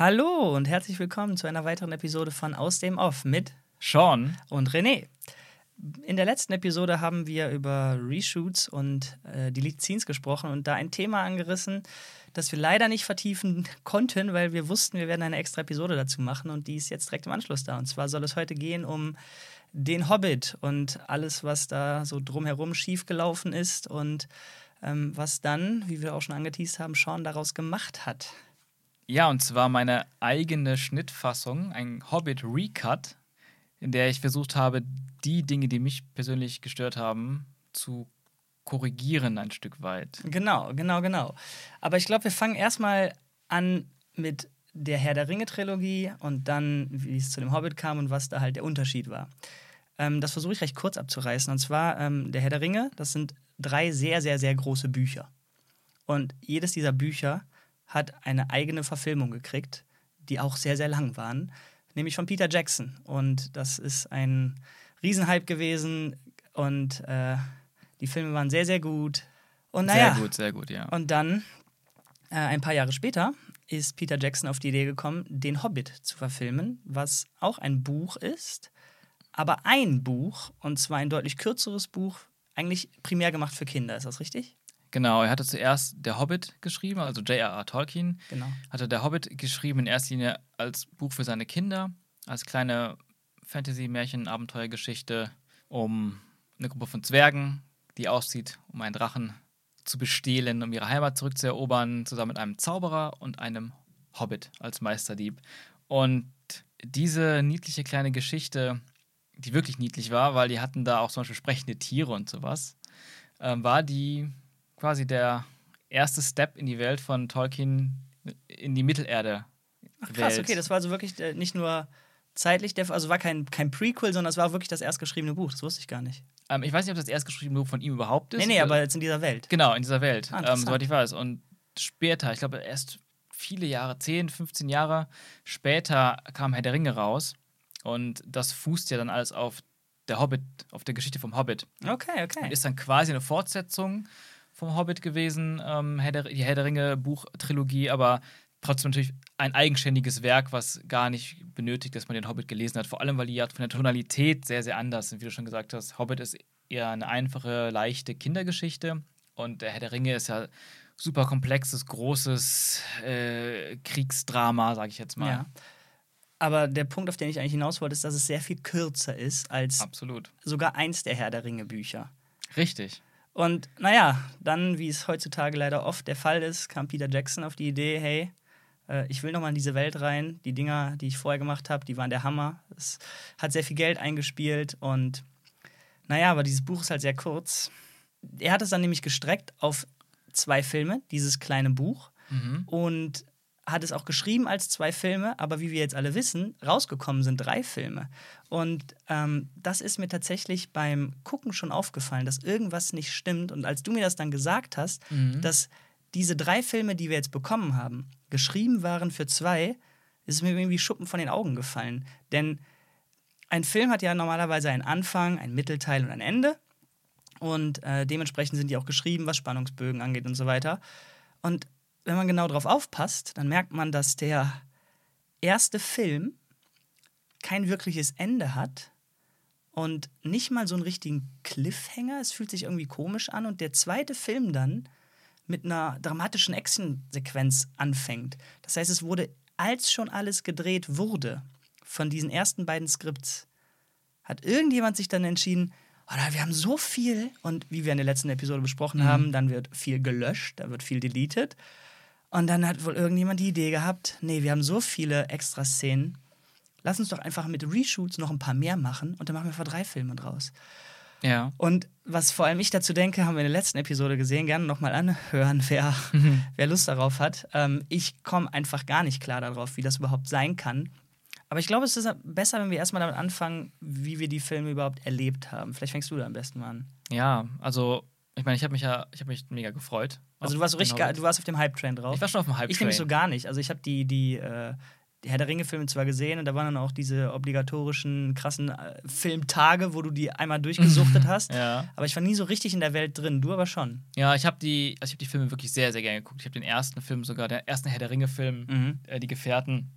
Hallo und herzlich willkommen zu einer weiteren Episode von Aus dem Off mit Sean und René. In der letzten Episode haben wir über Reshoots und äh, Delete Scenes gesprochen und da ein Thema angerissen, das wir leider nicht vertiefen konnten, weil wir wussten, wir werden eine extra Episode dazu machen und die ist jetzt direkt im Anschluss da. Und zwar soll es heute gehen um den Hobbit und alles, was da so drumherum schiefgelaufen ist und ähm, was dann, wie wir auch schon angeteased haben, Sean daraus gemacht hat. Ja, und zwar meine eigene Schnittfassung, ein Hobbit Recut, in der ich versucht habe, die Dinge, die mich persönlich gestört haben, zu korrigieren ein Stück weit. Genau, genau, genau. Aber ich glaube, wir fangen erstmal an mit der Herr der Ringe-Trilogie und dann, wie es zu dem Hobbit kam und was da halt der Unterschied war. Ähm, das versuche ich recht kurz abzureißen. Und zwar, ähm, der Herr der Ringe, das sind drei sehr, sehr, sehr große Bücher. Und jedes dieser Bücher hat eine eigene Verfilmung gekriegt, die auch sehr, sehr lang waren, nämlich von Peter Jackson. Und das ist ein Riesenhype gewesen und äh, die Filme waren sehr, sehr gut. Und naja, sehr gut, sehr gut, ja. Und dann, äh, ein paar Jahre später, ist Peter Jackson auf die Idee gekommen, den Hobbit zu verfilmen, was auch ein Buch ist, aber ein Buch, und zwar ein deutlich kürzeres Buch, eigentlich primär gemacht für Kinder. Ist das richtig? Genau, er hatte zuerst Der Hobbit geschrieben, also J.R.R. Tolkien. Genau. Hatte Der Hobbit geschrieben in erster Linie als Buch für seine Kinder, als kleine Fantasy-Märchen-Abenteuergeschichte um eine Gruppe von Zwergen, die aussieht, um einen Drachen zu bestehlen, um ihre Heimat zurückzuerobern, zusammen mit einem Zauberer und einem Hobbit als Meisterdieb. Und diese niedliche kleine Geschichte, die wirklich niedlich war, weil die hatten da auch zum Beispiel sprechende Tiere und sowas, äh, war die quasi der erste Step in die Welt von Tolkien in die Mittelerde. Ach krass, okay, das war also wirklich äh, nicht nur zeitlich, der, also war kein, kein Prequel, sondern es war wirklich das erstgeschriebene Buch. Das wusste ich gar nicht. Ähm, ich weiß nicht, ob das erstgeschriebene Buch von ihm überhaupt ist. Nee, nee, aber jetzt in dieser Welt. Genau, in dieser Welt, Ah, ähm, soweit ich weiß. Und später, ich glaube erst viele Jahre, 10, 15 Jahre später kam Herr der Ringe raus. Und das fußt ja dann alles auf der Hobbit, auf der Geschichte vom Hobbit. Okay, okay. Und ist dann quasi eine Fortsetzung vom Hobbit gewesen, ähm, Herr der, die Herr der Ringe Buchtrilogie, aber trotzdem natürlich ein eigenständiges Werk, was gar nicht benötigt, dass man den Hobbit gelesen hat. Vor allem, weil die ja von der Tonalität sehr, sehr anders sind. Wie du schon gesagt hast, Hobbit ist eher eine einfache, leichte Kindergeschichte und der Herr der Ringe ist ja super komplexes, großes äh, Kriegsdrama, sage ich jetzt mal. Ja. Aber der Punkt, auf den ich eigentlich hinaus wollte, ist, dass es sehr viel kürzer ist als Absolut. sogar eins der Herr der Ringe Bücher. Richtig. Und naja, dann, wie es heutzutage leider oft der Fall ist, kam Peter Jackson auf die Idee, hey, äh, ich will nochmal in diese Welt rein. Die Dinger, die ich vorher gemacht habe, die waren der Hammer. Es hat sehr viel Geld eingespielt und naja, aber dieses Buch ist halt sehr kurz. Er hat es dann nämlich gestreckt auf zwei Filme, dieses kleine Buch. Mhm. Und hat es auch geschrieben als zwei Filme, aber wie wir jetzt alle wissen, rausgekommen sind drei Filme. Und ähm, das ist mir tatsächlich beim Gucken schon aufgefallen, dass irgendwas nicht stimmt. Und als du mir das dann gesagt hast, Mhm. dass diese drei Filme, die wir jetzt bekommen haben, geschrieben waren für zwei, ist es mir irgendwie Schuppen von den Augen gefallen. Denn ein Film hat ja normalerweise einen Anfang, einen Mittelteil und ein Ende. Und äh, dementsprechend sind die auch geschrieben, was Spannungsbögen angeht und so weiter. Und wenn man genau drauf aufpasst, dann merkt man, dass der erste Film kein wirkliches Ende hat und nicht mal so einen richtigen Cliffhanger. Es fühlt sich irgendwie komisch an. Und der zweite Film dann mit einer dramatischen Action-Sequenz anfängt. Das heißt, es wurde, als schon alles gedreht wurde, von diesen ersten beiden Skripts, hat irgendjemand sich dann entschieden, na, wir haben so viel und wie wir in der letzten Episode besprochen Mhm. haben, dann wird viel gelöscht, da wird viel deleted. Und dann hat wohl irgendjemand die Idee gehabt, nee, wir haben so viele extra Szenen, lass uns doch einfach mit Reshoots noch ein paar mehr machen und dann machen wir einfach drei Filme draus. Ja. Und was vor allem ich dazu denke, haben wir in der letzten Episode gesehen, gerne nochmal anhören, wer, wer Lust darauf hat. Ähm, ich komme einfach gar nicht klar darauf, wie das überhaupt sein kann. Aber ich glaube, es ist besser, wenn wir erstmal damit anfangen, wie wir die Filme überhaupt erlebt haben. Vielleicht fängst du da am besten mal an. Ja, also ich meine, ich habe mich ja, ich habe mich mega gefreut. Also du warst so den richtig, ge- Hobbit. du warst auf dem Hype-Train drauf. Ich war schon auf dem Hype Ich nämlich so gar nicht. Also ich habe die, die, äh, die Herr der Ringe-Filme zwar gesehen und da waren dann auch diese obligatorischen, krassen äh, Filmtage, wo du die einmal durchgesuchtet hast. Ja. Aber ich war nie so richtig in der Welt drin. Du aber schon. Ja, ich habe die, also ich hab die Filme wirklich sehr, sehr gerne geguckt. Ich habe den ersten Film sogar, der erste Herr der Ringe-Film, Mhm. äh, Die Gefährten,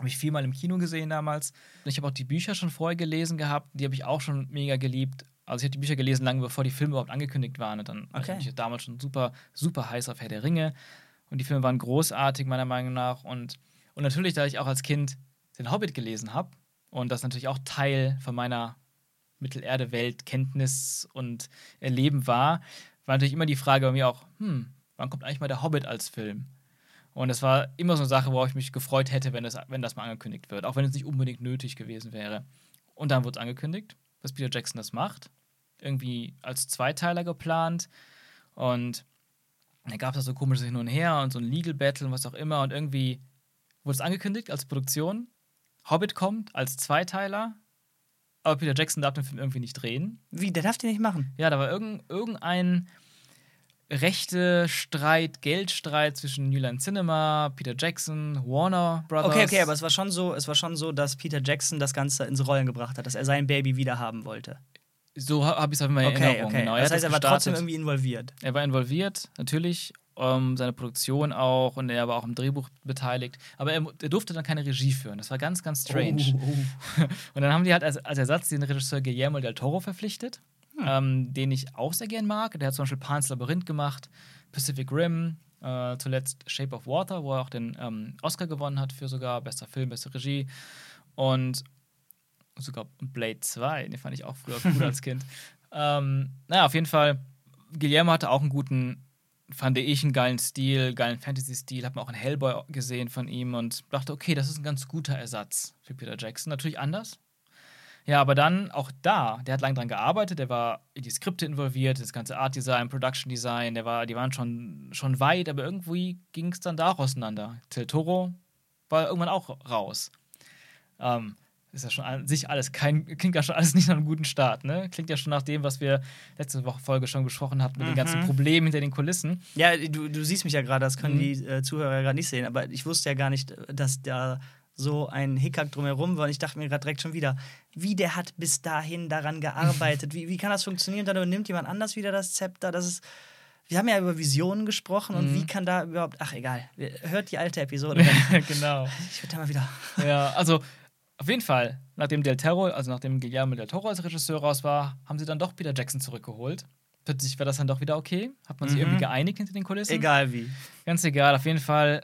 habe ich viermal im Kino gesehen damals. Und ich habe auch die Bücher schon vorher gelesen gehabt. Die habe ich auch schon mega geliebt. Also ich habe die Bücher gelesen, lange bevor die Filme überhaupt angekündigt waren. Und dann war Okay. ich damals schon super, super heiß auf Herr der Ringe. Und die Filme waren großartig, meiner Meinung nach. Und, und natürlich, da ich auch als Kind den Hobbit gelesen habe und das natürlich auch Teil von meiner Mittelerde-Welt, Kenntnis und Erleben war, war natürlich immer die Frage bei mir auch, hm, wann kommt eigentlich mal der Hobbit als Film? Und das war immer so eine Sache, worauf ich mich gefreut hätte, wenn das, wenn das mal angekündigt wird, auch wenn es nicht unbedingt nötig gewesen wäre. Und dann wurde es angekündigt, dass Peter Jackson das macht. Irgendwie als Zweiteiler geplant. Und da gab es da so komisches Hin und Her und so ein Legal Battle und was auch immer. Und irgendwie wurde es angekündigt als Produktion. Hobbit kommt als Zweiteiler. Aber Peter Jackson darf den Film irgendwie nicht drehen. Wie, der darf den nicht machen? Ja, da war irgend, irgendein rechte Streit, Geldstreit zwischen New Line Cinema, Peter Jackson, Warner Brothers. Okay, okay, aber es war schon so, es war schon so, dass Peter Jackson das Ganze ins Rollen gebracht hat, dass er sein Baby wieder haben wollte. So habe ich es auf meine Okay, Erinnerung. okay. Genau. das hat heißt, er war gestartet. trotzdem irgendwie involviert. Er war involviert, natürlich. Ähm, seine Produktion auch und er war auch im Drehbuch beteiligt. Aber er, er durfte dann keine Regie führen. Das war ganz, ganz strange. Oh, Und dann haben die halt als, als Ersatz den Regisseur Guillermo del Toro verpflichtet, Hm. ähm, den ich auch sehr gern mag. Der hat zum Beispiel Pan's Labyrinth gemacht, Pacific Rim, äh, zuletzt Shape of Water, wo er auch den ähm, Oscar gewonnen hat für sogar bester Film, beste Regie. Und sogar Blade 2, den fand ich auch früher cool als Kind. Ähm, naja, auf jeden Fall, Guillermo hatte auch einen guten, fand ich, einen geilen Stil, geilen Fantasy-Stil. Hab mir auch einen Hellboy gesehen von ihm und dachte, okay, das ist ein ganz guter Ersatz für Peter Jackson. Natürlich anders. Ja, aber dann auch da, der hat lange dran gearbeitet, der war in die Skripte involviert, das ganze Art Design, Production Design, der war, die waren schon, schon weit, aber irgendwie ging es dann da auch auseinander. Del Toro war irgendwann auch raus. Ähm, ist ja schon an sich alles kein, klingt ja schon alles nicht nach einem guten Start, ne? Klingt ja schon nach dem, was wir letzte Woche Folge schon besprochen hatten, mit den ganzen Mhm. Problemen hinter den Kulissen. Ja, du, du siehst mich ja gerade, das können Mhm. die äh, Zuhörer gerade nicht sehen, aber ich wusste ja gar nicht, dass da so ein Hickhack drumherum war. Und ich dachte mir gerade direkt schon wieder, wie der hat bis dahin daran gearbeitet. wie, wie kann das funktionieren? Dann übernimmt jemand anders wieder das Zepter. Das ist. Wir haben ja über Visionen gesprochen und Mhm. wie kann da überhaupt. Ach, egal. Hört die alte Episode. genau. ich würde da mal wieder. Ja, also auf jeden Fall, nachdem Del Toro, also nachdem Guillermo del Toro als Regisseur raus war, haben sie dann doch Peter Jackson zurückgeholt. Plötzlich war das dann doch wieder okay. Hat man sich Mhm. irgendwie geeinigt hinter den Kulissen? Egal wie. Ganz egal, auf jeden Fall,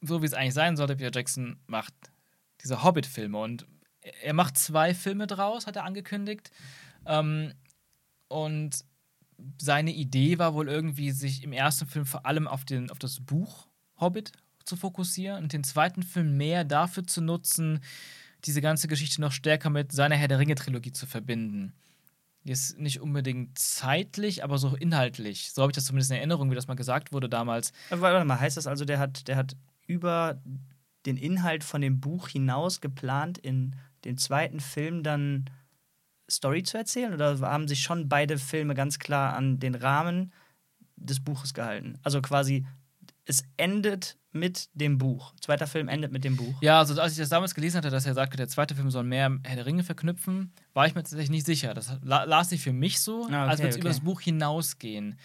so wie es eigentlich sein sollte, Peter Jackson macht diese Hobbit-Filme und er macht zwei Filme draus, hat er angekündigt. Ähm, und seine Idee war wohl irgendwie, sich im ersten Film vor allem auf, den, auf das Buch Hobbit zu fokussieren und den zweiten Film mehr dafür zu nutzen, diese ganze Geschichte noch stärker mit seiner Herr der Ringe-Trilogie zu verbinden. Jetzt nicht unbedingt zeitlich, aber so inhaltlich. So habe ich das zumindest in Erinnerung, wie das mal gesagt wurde damals. Aber Warte mal, heißt das also, der hat, der hat über den Inhalt von dem Buch hinaus geplant, in dem zweiten Film dann Story zu erzählen? Oder haben sich schon beide Filme ganz klar an den Rahmen des Buches gehalten? Also quasi, es endet mit dem Buch. Zweiter Film endet mit dem Buch. Ja, also als ich das damals gelesen hatte, dass er sagte, der zweite Film soll mehr Herr der Ringe verknüpfen, war ich mir tatsächlich nicht sicher. Das la las ich für mich so, Ah, okay, als würde es okay. über das Buch hinausgehen.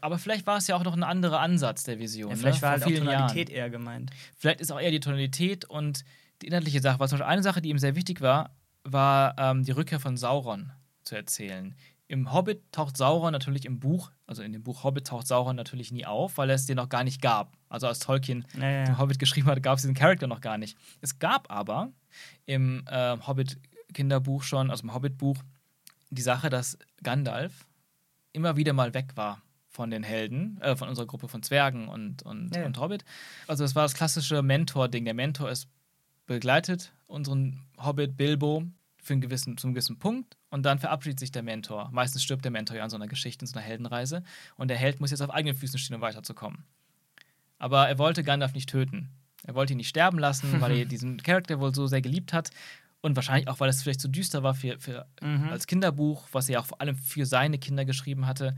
Aber vielleicht war es ja auch noch ein anderer Ansatz der Vision. Ja, vielleicht ne? war halt auch Tonalität Jahren. eher gemeint. Vielleicht ist auch eher die Tonalität und die inhaltliche Sache. Weil zum Beispiel eine Sache, die ihm sehr wichtig war, war ähm, die Rückkehr von Sauron zu erzählen. Im Hobbit taucht Sauron natürlich im Buch, also in dem Buch Hobbit taucht Sauron natürlich nie auf, weil es den noch gar nicht gab. Also als Tolkien Ja, ja, den. Hobbit geschrieben hat, gab es diesen Charakter noch gar nicht. Es gab aber im äh, Hobbit-Kinderbuch schon, also im Hobbit-Buch, die Sache, dass Gandalf immer wieder mal weg war von den Helden, äh, von unserer Gruppe von Zwergen und, und, ja. und Hobbit. Also es war das klassische Mentor-Ding. Der Mentor ist begleitet unseren Hobbit Bilbo für einen gewissen, zu einem gewissen Punkt und dann verabschiedet sich der Mentor. Meistens stirbt der Mentor ja an so einer Geschichte, in so einer Heldenreise und der Held muss jetzt auf eigenen Füßen stehen, um weiterzukommen. Aber er wollte Gandalf nicht töten. Er wollte ihn nicht sterben lassen, weil er diesen Charakter wohl so sehr geliebt hat. Und wahrscheinlich auch, weil es vielleicht zu düster war für, für Mhm. als Kinderbuch, was er ja auch vor allem für seine Kinder geschrieben hatte.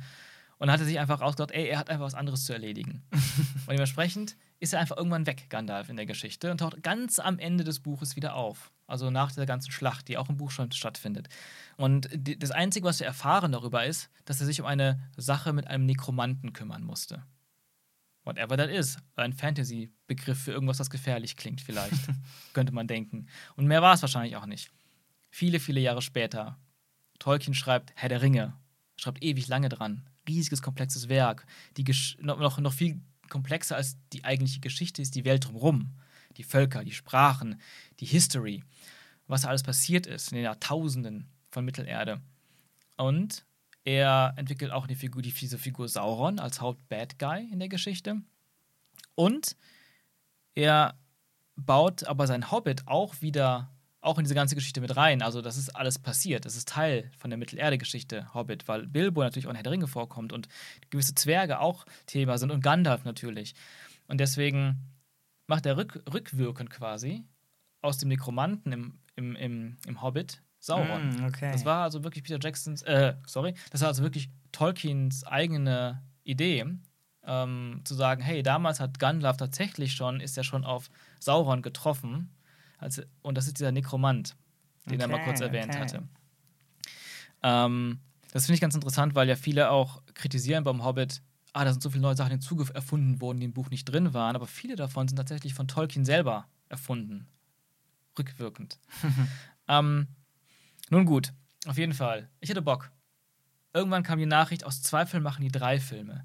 Und dann hat er sich einfach ausgedacht, ey, er hat einfach was anderes zu erledigen. und dementsprechend ist er einfach irgendwann weg, Gandalf, in der Geschichte und taucht ganz am Ende des Buches wieder auf. Also nach der ganzen Schlacht, die auch im Buch schon stattfindet. Und die, das Einzige, was wir erfahren darüber ist, dass er sich um eine Sache mit einem Nekromanten kümmern musste. Whatever that is. Ein Fantasy-Begriff für irgendwas, das gefährlich klingt, vielleicht. könnte man denken. Und mehr war es wahrscheinlich auch nicht. Viele, viele Jahre später. Tolkien schreibt Herr der Ringe. Schreibt ewig lange dran. Riesiges, komplexes Werk. Die noch, noch viel komplexer als die eigentliche Geschichte ist die Welt drumherum. Die Völker, die Sprachen, die History. Was alles passiert ist in den Jahrtausenden von Mittelerde. Und er entwickelt auch eine Figur, die, diese Figur Sauron als Haupt-Bad Guy in der Geschichte. Und er baut aber sein Hobbit auch wieder auch in diese ganze Geschichte mit rein. Also, das ist alles passiert. Das ist Teil von der Mittelerde-Geschichte, Hobbit, weil Bilbo natürlich auch in Herr der Ringe vorkommt und gewisse Zwerge auch Thema sind und Gandalf natürlich. Und deswegen macht er rück, rückwirkend quasi aus dem Nekromanten im, im, im, im Hobbit Sauron. Mm, okay. Das war also wirklich Peter Jacksons, äh, sorry, das war also wirklich Tolkiens eigene Idee, ähm, zu sagen, hey, damals hat Gandalf tatsächlich schon, ist er schon auf Sauron getroffen also, und das ist dieser Nekromant, den okay, er mal kurz erwähnt okay. hatte. Ähm, das finde ich ganz interessant, weil ja viele auch kritisieren beim Hobbit, ah, da sind so viele neue Sachen hinzu erfunden worden, die im Buch nicht drin waren, aber viele davon sind tatsächlich von Tolkien selber erfunden. Rückwirkend. ähm, nun gut, auf jeden Fall. Ich hatte Bock. Irgendwann kam die Nachricht, aus zwei Filmen machen die drei Filme.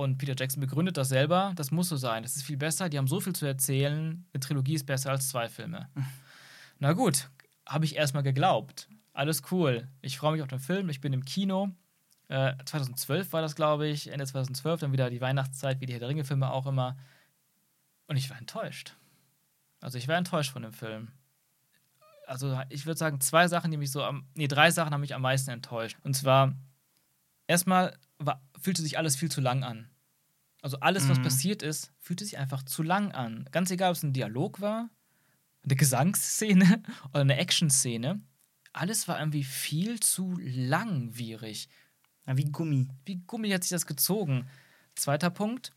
Und Peter Jackson begründet das selber, das muss so sein, das ist viel besser, die haben so viel zu erzählen, eine Trilogie ist besser als zwei Filme. Na gut, habe ich erstmal geglaubt. Alles cool. Ich freue mich auf den Film, ich bin im Kino. Äh, 2012 war das, glaube ich, Ende 2012, dann wieder die Weihnachtszeit, wie die Herr der Ringe-Filme auch immer. Und ich war enttäuscht. Also ich war enttäuscht von dem Film. Also ich würde sagen, zwei Sachen, die mich so am, nee, drei Sachen haben mich am meisten enttäuscht. Und zwar, erstmal war, fühlte sich alles viel zu lang an. Also alles, was mhm. passiert ist, fühlte sich einfach zu lang an. Ganz egal, ob es ein Dialog war, eine Gesangsszene oder eine Action-Szene. Alles war irgendwie viel zu langwierig. Ja, wie Gummi. Wie Gummi hat sich das gezogen. Zweiter Punkt: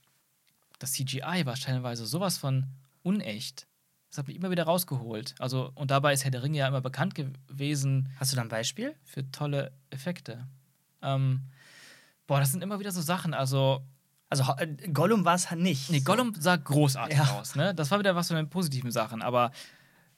Das CGI war stellenweise sowas von unecht. Das hat mich immer wieder rausgeholt. Also, und dabei ist Herr der Ringe ja immer bekannt gewesen. Hast du da ein Beispiel? Für tolle Effekte. Ähm, boah, das sind immer wieder so Sachen. Also, also äh, Gollum war es nicht. Nee, Gollum sah großartig ja. aus, ne? Das war wieder was von den positiven Sachen, aber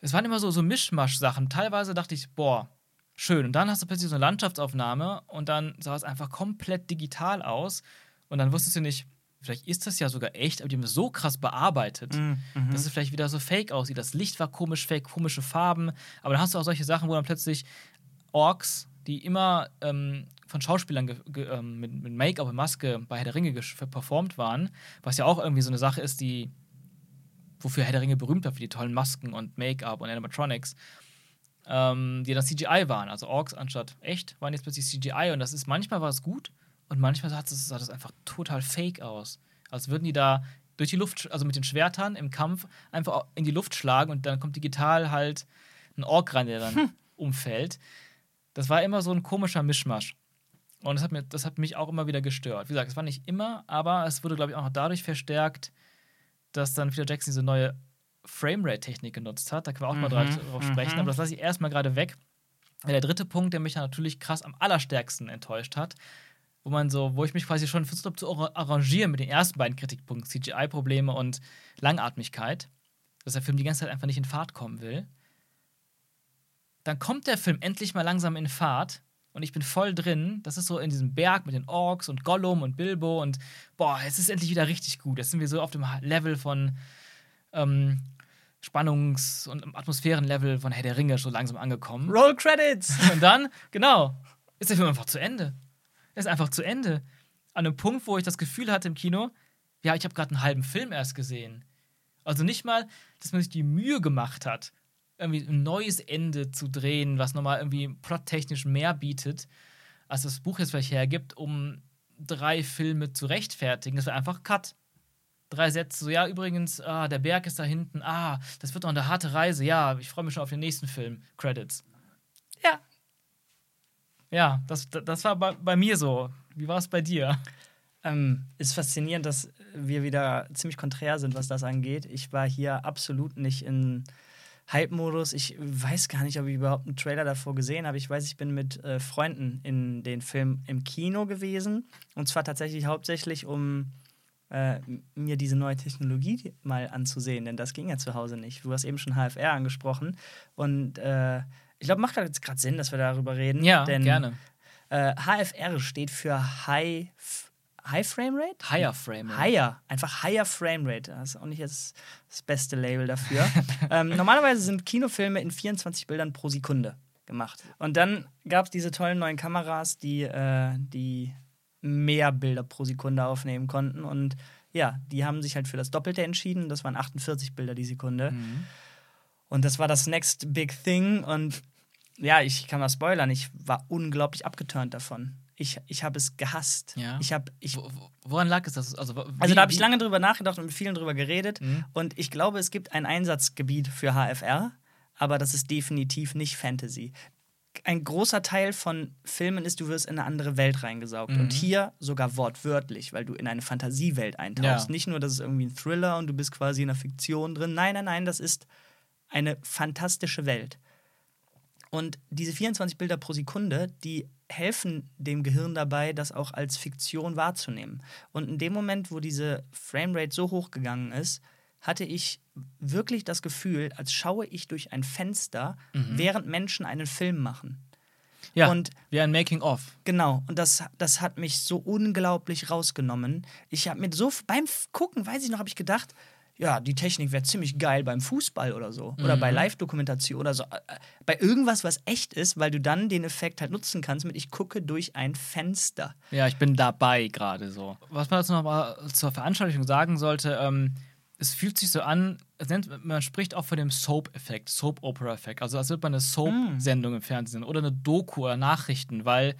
es waren immer so, so Mischmasch-Sachen. Teilweise dachte ich, boah, schön. Und dann hast du plötzlich so eine Landschaftsaufnahme und dann sah es einfach komplett digital aus. Und dann wusstest du nicht, vielleicht ist das ja sogar echt, aber die haben das so krass bearbeitet, mm, mhm. dass es vielleicht wieder so fake aussieht. Das Licht war komisch fake, komische Farben. Aber dann hast du auch solche Sachen, wo dann plötzlich Orks, die immer ähm, von Schauspielern ähm, mit, mit Make-up und Maske bei Herr der Ringe performt waren, was ja auch irgendwie so eine Sache ist, die wofür Herr der Ringe berühmt war, für die tollen Masken und Make-up und Animatronics, ähm, die dann CGI waren. Also Orks anstatt echt waren jetzt plötzlich CGI und das ist manchmal war es gut und manchmal sah das, sah das einfach total fake aus. Als würden die da durch die Luft, also mit den Schwertern im Kampf, einfach in die Luft schlagen und dann kommt digital halt ein Ork rein, der dann hm. umfällt. Das war immer so ein komischer Mischmasch. Und das hat, mir, das hat mich auch immer wieder gestört. Wie gesagt, es war nicht immer, aber es wurde, glaube ich, auch noch dadurch verstärkt, dass dann Peter Jackson diese neue Framerate-Technik genutzt hat. Da können wir auch mhm, mal drauf sprechen, mhm. aber das lasse ich erstmal gerade weg. Der dritte Punkt, der mich dann natürlich krass am allerstärksten enttäuscht hat, wo man so, wo ich mich quasi schon versucht habe zu arrangieren mit den ersten beiden Kritikpunkten, CGI-Probleme und Langatmigkeit, dass der Film die ganze Zeit einfach nicht in Fahrt kommen will. Dann kommt der Film endlich mal langsam in Fahrt und ich bin voll drin. Das ist so in diesem Berg mit den Orks und Gollum und Bilbo und boah, es ist endlich wieder richtig gut. Jetzt sind wir so auf dem Level von ähm, Spannungs- und Atmosphärenlevel von Herr der Ringe so langsam angekommen. Roll Credits! Und dann, genau, ist der Film einfach zu Ende. Er ist einfach zu Ende. An einem Punkt, wo ich das Gefühl hatte im Kino, ja, ich habe gerade einen halben Film erst gesehen. Also nicht mal, dass man sich die Mühe gemacht hat, irgendwie ein neues Ende zu drehen, was nochmal irgendwie plottechnisch mehr bietet, als das Buch jetzt vielleicht hergibt, um drei Filme zu rechtfertigen. Das wäre einfach Cut. Drei Sätze, so, ja, übrigens, ah, der Berg ist da hinten, ah, das wird noch eine harte Reise, ja, ich freue mich schon auf den nächsten Film. Credits. Ja. Ja, das, das war bei, bei mir so. Wie war es bei dir? Ähm, ist faszinierend, dass wir wieder ziemlich konträr sind, was das angeht. Ich war hier absolut nicht in Hype-Modus. Ich weiß gar nicht, ob ich überhaupt einen Trailer davor gesehen habe. Ich weiß, ich bin mit äh, Freunden in den Film im Kino gewesen. Und zwar tatsächlich hauptsächlich, um äh, mir diese neue Technologie mal anzusehen, denn das ging ja zu Hause nicht. Du hast eben schon HFR angesprochen. Und äh, ich glaube, macht gerade Sinn, dass wir darüber reden. Ja, denn, gerne. Äh, HFR steht für High, High Frame Rate? Higher Frame Rate. Higher, einfach Higher Frame Rate. Das ist auch nicht das, das beste Label dafür. ähm, normalerweise sind Kinofilme in 24 Bildern pro Sekunde gemacht. Und dann gab es diese tollen neuen Kameras, die, äh, die mehr Bilder pro Sekunde aufnehmen konnten. Und ja, die haben sich halt für das Doppelte entschieden. Das waren 48 Bilder die Sekunde. Mhm. Und das war das Next Big Thing. Und ja, ich kann mal spoilern, ich war unglaublich abgeturnt davon. Ich, ich habe es gehasst. Ja. Ich habe, ich, Wo- wo- Woran lag es? Das? Also, also wie- da habe ich lange drüber nachgedacht und mit vielen drüber geredet. Mhm. Und ich glaube, es gibt ein Einsatzgebiet für HFR, aber das ist definitiv nicht Fantasy. Ein großer Teil von Filmen ist, du wirst in eine andere Welt reingesaugt. Mhm. Und hier sogar wortwörtlich, weil du in eine Fantasiewelt eintauchst. Ja. Nicht nur, dass es irgendwie ein Thriller und du bist quasi in einer Fiktion drin. Nein, nein, nein, das ist eine fantastische Welt. Und diese 24 Bilder pro Sekunde, die helfen dem Gehirn dabei, das auch als Fiktion wahrzunehmen. Und in dem Moment, wo diese Framerate so hoch gegangen ist, hatte ich wirklich das Gefühl, als schaue ich durch ein Fenster, während Menschen einen Film machen. Ja, und- wie ein Making-of. Genau, und das, das hat mich so unglaublich rausgenommen. Ich habe mir so beim Gucken, weiß ich noch, habe ich gedacht, ja, die Technik wäre ziemlich geil beim Fußball oder so. Oder bei Live-Dokumentation oder so. Äh, äh, Bei irgendwas, was echt ist, weil du dann den Effekt halt nutzen kannst mit ich gucke durch ein Fenster. Ja, ich bin dabei gerade so. Was man dazu noch mal zur Veranschaulichung sagen sollte, ähm, es fühlt sich so an, nennt, man spricht auch von dem Soap-Effekt, Soap-Opera-Effekt. Also als würde man eine Soap-Sendung im Fernsehen oder eine Doku oder Nachrichten, weil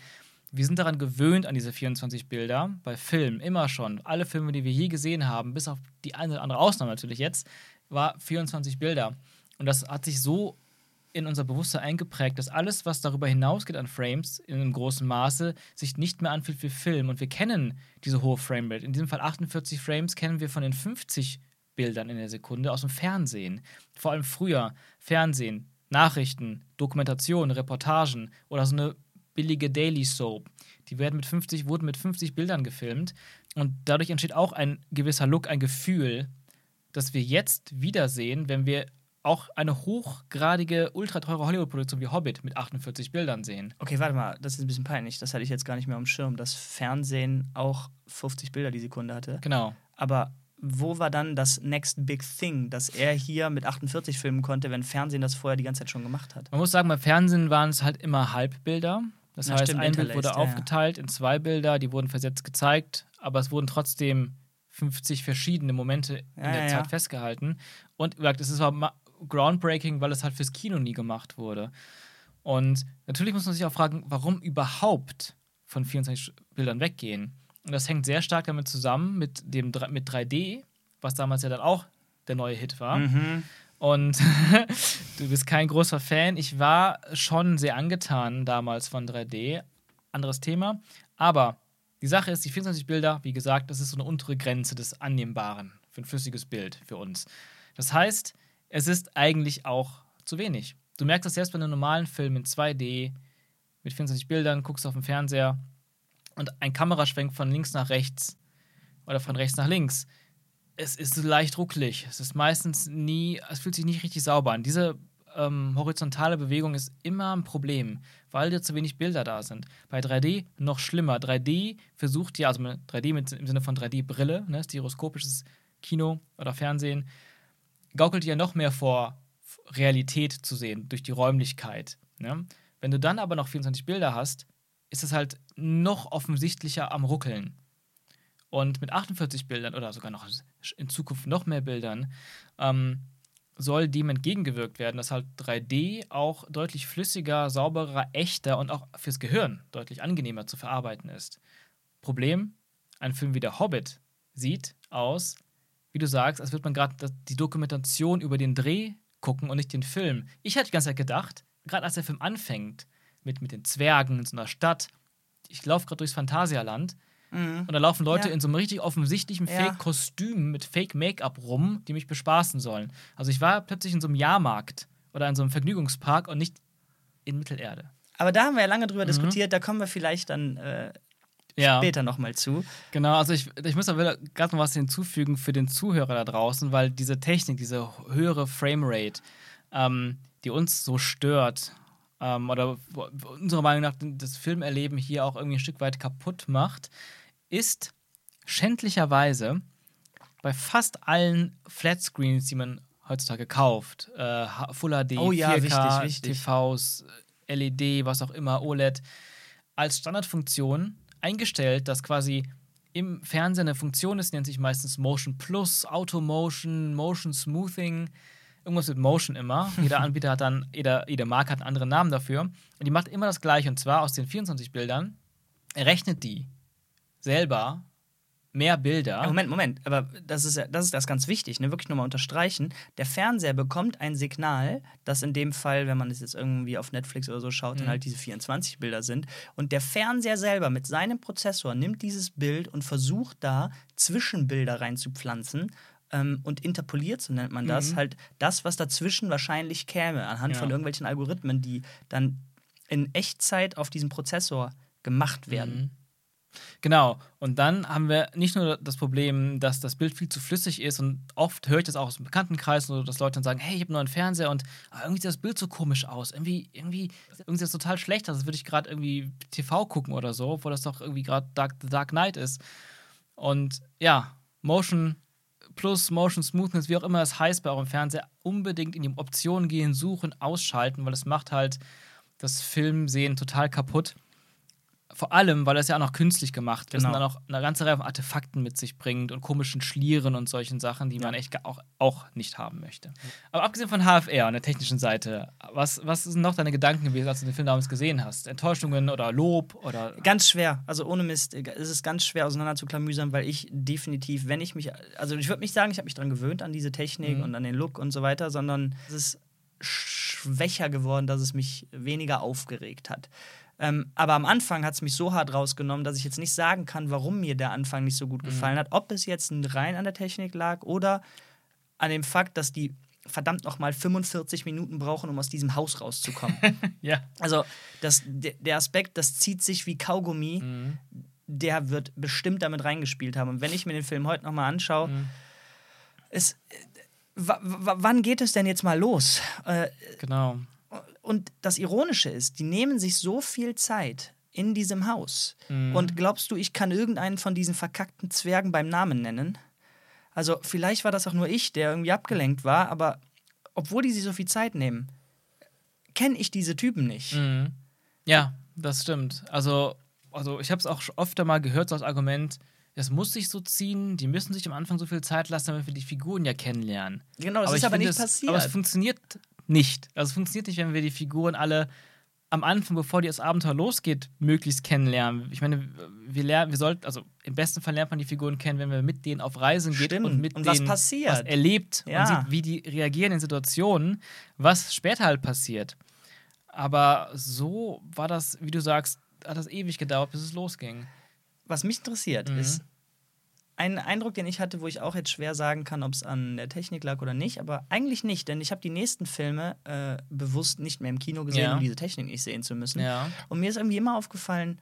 wir sind daran gewöhnt an diese 24 Bilder bei Filmen, immer schon. Alle Filme, die wir je gesehen haben, bis auf die eine oder andere Ausnahme natürlich jetzt, war 24 Bilder. Und das hat sich so in unser Bewusstsein eingeprägt, dass alles, was darüber hinausgeht an Frames in einem großen Maße, sich nicht mehr anfühlt wie Film. Und wir kennen diese hohe Framerate. In diesem Fall 48 Frames kennen wir von den 50 Bildern in der Sekunde aus dem Fernsehen. Vor allem früher. Fernsehen, Nachrichten, Dokumentation, Reportagen oder so eine billige Daily Soap. Die werden mit 50, wurden mit 50 Bildern gefilmt. Und dadurch entsteht auch ein gewisser Look, ein Gefühl, das wir jetzt wiedersehen, wenn wir auch eine hochgradige, ultra teure Hollywood-Produktion wie Hobbit mit 48 Bildern sehen. Okay, warte mal, das ist ein bisschen peinlich. Das hatte ich jetzt gar nicht mehr am Schirm, dass Fernsehen auch 50 Bilder die Sekunde hatte. Genau. Aber wo war dann das Next Big Thing, dass er hier mit 48 filmen konnte, wenn Fernsehen das vorher die ganze Zeit schon gemacht hat? Man muss sagen, beim Fernsehen waren es halt immer Halbbilder. Das Ja, heißt, stimmt, ein Bild wurde ja, aufgeteilt in zwei Bilder, die wurden versetzt gezeigt, aber es wurden trotzdem 50 verschiedene Momente in Ja, der ja, Zeit festgehalten. Und es ist ma- groundbreaking, weil es halt fürs Kino nie gemacht wurde. Und natürlich muss man sich auch fragen, warum überhaupt von 24 Bildern weggehen. Und das hängt sehr stark damit zusammen mit dem mit 3D, was damals ja dann auch der neue Hit war. Mhm. Und du bist kein großer Fan. Ich war schon sehr angetan damals von 3D. Anderes Thema. Aber die Sache ist, die 24 Bilder, wie gesagt, das ist so eine untere Grenze des Annehmbaren für ein flüssiges Bild für uns. Das heißt, es ist eigentlich auch zu wenig. Du merkst das selbst bei einem normalen Film in 2D mit 24 Bildern, guckst auf dem Fernseher und ein Kameraschwenk von links nach rechts oder von rechts nach links es ist leicht ruckelig. Es ist meistens nie, es fühlt sich nicht richtig sauber an. Diese ähm, horizontale Bewegung ist immer ein Problem, weil dir zu wenig Bilder da sind. Bei 3D noch schlimmer. 3D versucht ja, also mit 3D mit, im Sinne von 3D-Brille, ne, stereoskopisches Kino oder Fernsehen, gaukelt dir noch mehr vor, Realität zu sehen durch die Räumlichkeit. Ne? Wenn du dann aber noch 24 Bilder hast, ist es halt noch offensichtlicher am Ruckeln. Und mit 48 Bildern oder sogar noch in Zukunft noch mehr Bildern ähm, soll dem entgegengewirkt werden, dass halt 3D auch deutlich flüssiger, sauberer, echter und auch fürs Gehirn deutlich angenehmer zu verarbeiten ist. Problem: Ein Film wie der Hobbit sieht aus, wie du sagst, als würde man gerade die Dokumentation über den Dreh gucken und nicht den Film. Ich hatte die ganze Zeit gedacht, gerade als der Film anfängt, mit, mit den Zwergen in so einer Stadt, ich laufe gerade durchs Phantasialand, Und da laufen Leute Ja. in so einem richtig offensichtlichen Ja. Fake-Kostüm mit Fake-Make-up rum, die mich bespaßen sollen. Also ich war plötzlich in so einem Jahrmarkt oder in so einem Vergnügungspark und nicht in Mittelerde. Aber da haben wir ja lange drüber diskutiert, da kommen wir vielleicht dann äh, Mhm. Ja. später nochmal zu. Genau, also ich, ich muss aber gerade noch was hinzufügen für den Zuhörer da draußen, weil diese Technik, diese höhere Framerate, ähm, die uns so stört, ähm, oder unserer Meinung nach das Filmerleben hier auch irgendwie ein Stück weit kaputt macht, ist schändlicherweise bei fast allen Flatscreens, die man heutzutage kauft, äh, Full HD, Oh ja, 4K, wichtig, wichtig. TVs, LED, was auch immer, OLED, als Standardfunktion eingestellt, dass quasi im Fernseher eine Funktion ist, nennt sich meistens Motion Plus, Auto Motion, Motion Smoothing, irgendwas mit Motion immer. Jeder Anbieter hat dann, jeder, jede Marke hat einen anderen Namen dafür. Und die macht immer das gleiche. Und zwar aus den 24 Bildern rechnet die selber mehr Bilder. Ja, Moment, Moment, aber das ist ja, das ist das ganz wichtig, ne? Wirklich nochmal unterstreichen. Der Fernseher bekommt ein Signal, das in dem Fall, wenn man es jetzt irgendwie auf Netflix oder so schaut, Mhm. dann halt diese 24 Bilder sind. Und der Fernseher selber mit seinem Prozessor nimmt dieses Bild und versucht da Zwischenbilder reinzupflanzen. Ähm, und interpoliert, so nennt man das, Mhm. halt das, was dazwischen wahrscheinlich käme, anhand Ja. von irgendwelchen Algorithmen, die dann in Echtzeit auf diesem Prozessor gemacht werden. Mhm. Genau. Und dann haben wir nicht nur das Problem, dass das Bild viel zu flüssig ist und oft höre ich das auch aus dem Bekanntenkreis, so, dass Leute dann sagen, hey, ich habe nur einen Fernseher und ah, irgendwie sieht das Bild so komisch aus. Irgendwie, irgendwie, irgendwie sieht das total schlecht aus, als würde ich gerade irgendwie TV gucken oder so, obwohl das doch irgendwie gerade Dark, The Dark Knight ist. Und ja, Motion Plus, Motion Smoothness, wie auch immer das heißt bei eurem Fernseher, unbedingt in die Optionen gehen, suchen, ausschalten, weil es macht halt das Filmsehen total kaputt. Vor allem, weil es ja auch noch künstlich gemacht ist Genau. und dann auch eine ganze Reihe von Artefakten mit sich bringt und komischen Schlieren und solchen Sachen, die man echt auch, auch nicht haben möchte. Aber abgesehen von HFR und der technischen Seite, was, was sind noch deine Gedanken gewesen, als du den Film damals gesehen hast? Enttäuschungen oder Lob oder. Ganz schwer, also ohne Mist, äh, es ist ganz schwer auseinander zu klamüsern, weil ich definitiv, wenn ich mich, also ich würde nicht sagen, ich habe mich daran gewöhnt an diese Technik Mhm. und an den Look und so weiter, sondern es ist schwächer geworden, dass es mich weniger aufgeregt hat. Ähm, aber am Anfang hat es mich so hart rausgenommen, dass ich jetzt nicht sagen kann, warum mir der Anfang nicht so gut Mhm. gefallen hat. Ob es jetzt rein an der Technik lag oder an dem Fakt, dass die verdammt nochmal 45 Minuten brauchen, um aus diesem Haus rauszukommen. Ja. Also das, der, Aspekt, das zieht sich wie Kaugummi, Mhm. der wird bestimmt damit reingespielt haben. Und wenn ich mir den Film heute nochmal anschaue, Mhm. es, äh, wa- wa- wann geht es denn jetzt mal los? Äh, Genau. Und das Ironische ist, die nehmen sich so viel Zeit in diesem Haus. Mhm. Und glaubst du, ich kann irgendeinen von diesen verkackten Zwergen beim Namen nennen? Also vielleicht war das auch nur ich, der irgendwie abgelenkt war, aber obwohl die sich so viel Zeit nehmen, kenne ich diese Typen nicht. Mhm. Ja, das stimmt. Also, also ich habe es auch schon öfter mal gehört, so als Argument, das muss sich so ziehen, die müssen sich am Anfang so viel Zeit lassen, damit wir die Figuren ja kennenlernen. Genau, das ist ich aber nicht passiert. Aber es funktioniert nicht. Also es funktioniert nicht, wenn wir die Figuren alle am Anfang, bevor die das Abenteuer losgeht, möglichst kennenlernen. Ich meine, wir lernen, wir sollten, also im besten Fall lernt man die Figuren kennen, wenn wir mit denen auf Reisen geht Stimmt. und mit Und was denen passiert. was erlebt Ja. und sieht, wie die reagieren in Situationen, was später halt passiert. Aber so war das, wie du sagst, hat das ewig gedauert, bis es losging. Was mich interessiert, Mhm. ist ein Eindruck, den ich hatte, wo ich auch jetzt schwer sagen kann, ob es an der Technik lag oder nicht, aber eigentlich nicht, denn ich habe die nächsten Filme äh, bewusst nicht mehr im Kino gesehen, Ja. um diese Technik nicht sehen zu müssen. Ja. Und mir ist irgendwie immer aufgefallen,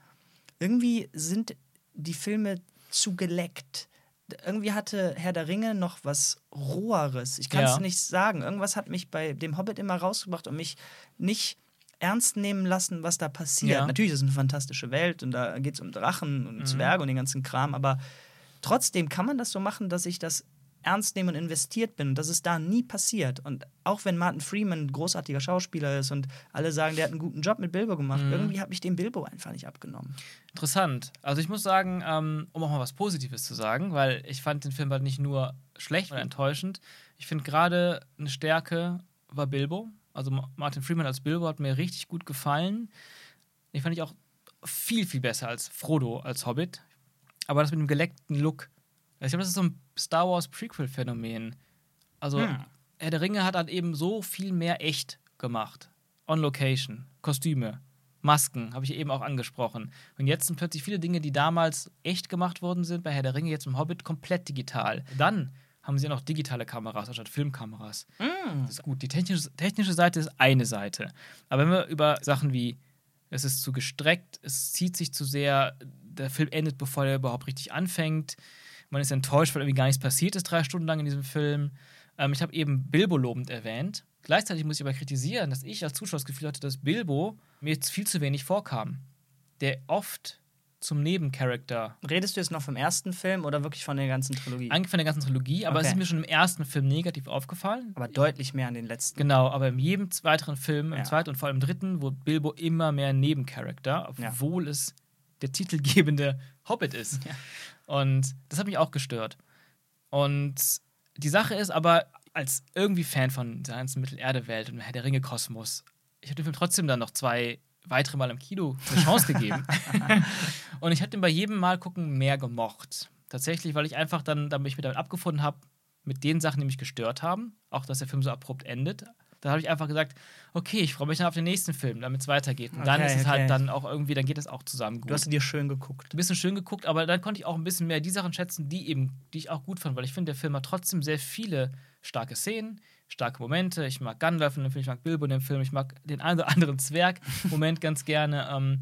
irgendwie sind die Filme zu geleckt. Irgendwie hatte Herr der Ringe noch was Roheres. Ich kann es Ja. nicht sagen. Irgendwas hat mich bei dem Hobbit immer rausgebracht und mich nicht ernst nehmen lassen, was da passiert. Ja. Natürlich ist es eine fantastische Welt und da geht es um Drachen und Mhm. Zwerge und den ganzen Kram, aber trotzdem kann man das so machen, dass ich das ernst nehme und investiert bin und das ist da nie passiert. Und auch wenn Martin Freeman ein großartiger Schauspieler ist und alle sagen, der hat einen guten Job mit Bilbo gemacht, Mhm. irgendwie habe ich dem Bilbo einfach nicht abgenommen. Interessant. Also ich muss sagen, ähm, um auch mal was Positives zu sagen, weil ich fand den Film halt nicht nur schlecht oder enttäuschend. Ich finde gerade eine Stärke war Bilbo. Also Ma- Martin Freeman als Bilbo hat mir richtig gut gefallen. Den fand ich auch viel, viel besser als Frodo als Hobbit. Aber das mit dem geleckten Look, ich glaube, das ist so ein Star Wars Prequel-Phänomen. Also Hm. Herr der Ringe hat halt eben so viel mehr echt gemacht. On Location, Kostüme, Masken, habe ich eben auch angesprochen. Und jetzt sind plötzlich viele Dinge, die damals echt gemacht worden sind, bei Herr der Ringe, jetzt im Hobbit komplett digital. Dann haben sie ja noch digitale Kameras anstatt Filmkameras. Mm. Das ist gut. Die technische, technische Seite ist eine Seite. Aber wenn wir über Sachen wie, es ist zu gestreckt, es zieht sich zu sehr, der Film endet, bevor er überhaupt richtig anfängt. Man ist enttäuscht, weil irgendwie gar nichts passiert ist, drei Stunden lang in diesem Film. Ähm, ich habe eben Bilbo lobend erwähnt. Gleichzeitig muss ich aber kritisieren, dass ich als Zuschauer das Gefühl hatte, dass Bilbo mir jetzt viel zu wenig vorkam. Der oft zum Nebencharakter. Redest du jetzt noch vom ersten Film oder wirklich von der ganzen Trilogie? Eigentlich von der ganzen Trilogie, aber Okay. es ist mir schon im ersten Film negativ aufgefallen. aber deutlich mehr an den letzten. Genau, aber in jedem weiteren Film, im Ja. zweiten und vor allem im dritten, wurde Bilbo immer mehr ein Nebencharakter, Ja. obwohl es der titelgebende Hobbit ist. Ja. Und das hat mich auch gestört. Und die Sache ist aber, als irgendwie Fan von der ganzen Mittelerde-Welt und Herr der Ringe-Kosmos, ich habe dem Film trotzdem dann noch zwei weitere Mal im Kino eine Chance gegeben. und ich habe den bei jedem Mal gucken mehr gemocht. Tatsächlich, weil ich einfach dann, damit ich mich damit abgefunden habe, mit den Sachen, die mich gestört haben, auch dass der Film so abrupt endet. Da habe ich einfach gesagt, okay, ich freue mich dann auf den nächsten Film, damit es weitergeht. Und dann Okay, ist es okay. halt dann auch irgendwie, dann geht es auch zusammen gut Du hast dir schön geguckt. ein bisschen schön geguckt, aber dann konnte ich auch ein bisschen mehr die Sachen schätzen, die eben, die ich auch gut fand, weil ich finde, der Film hat trotzdem sehr viele starke Szenen, starke Momente. Ich mag Gandalf in dem Film, ich mag Bilbo in dem Film, ich mag den einen oder anderen Zwerg-Moment ganz gerne. Ähm,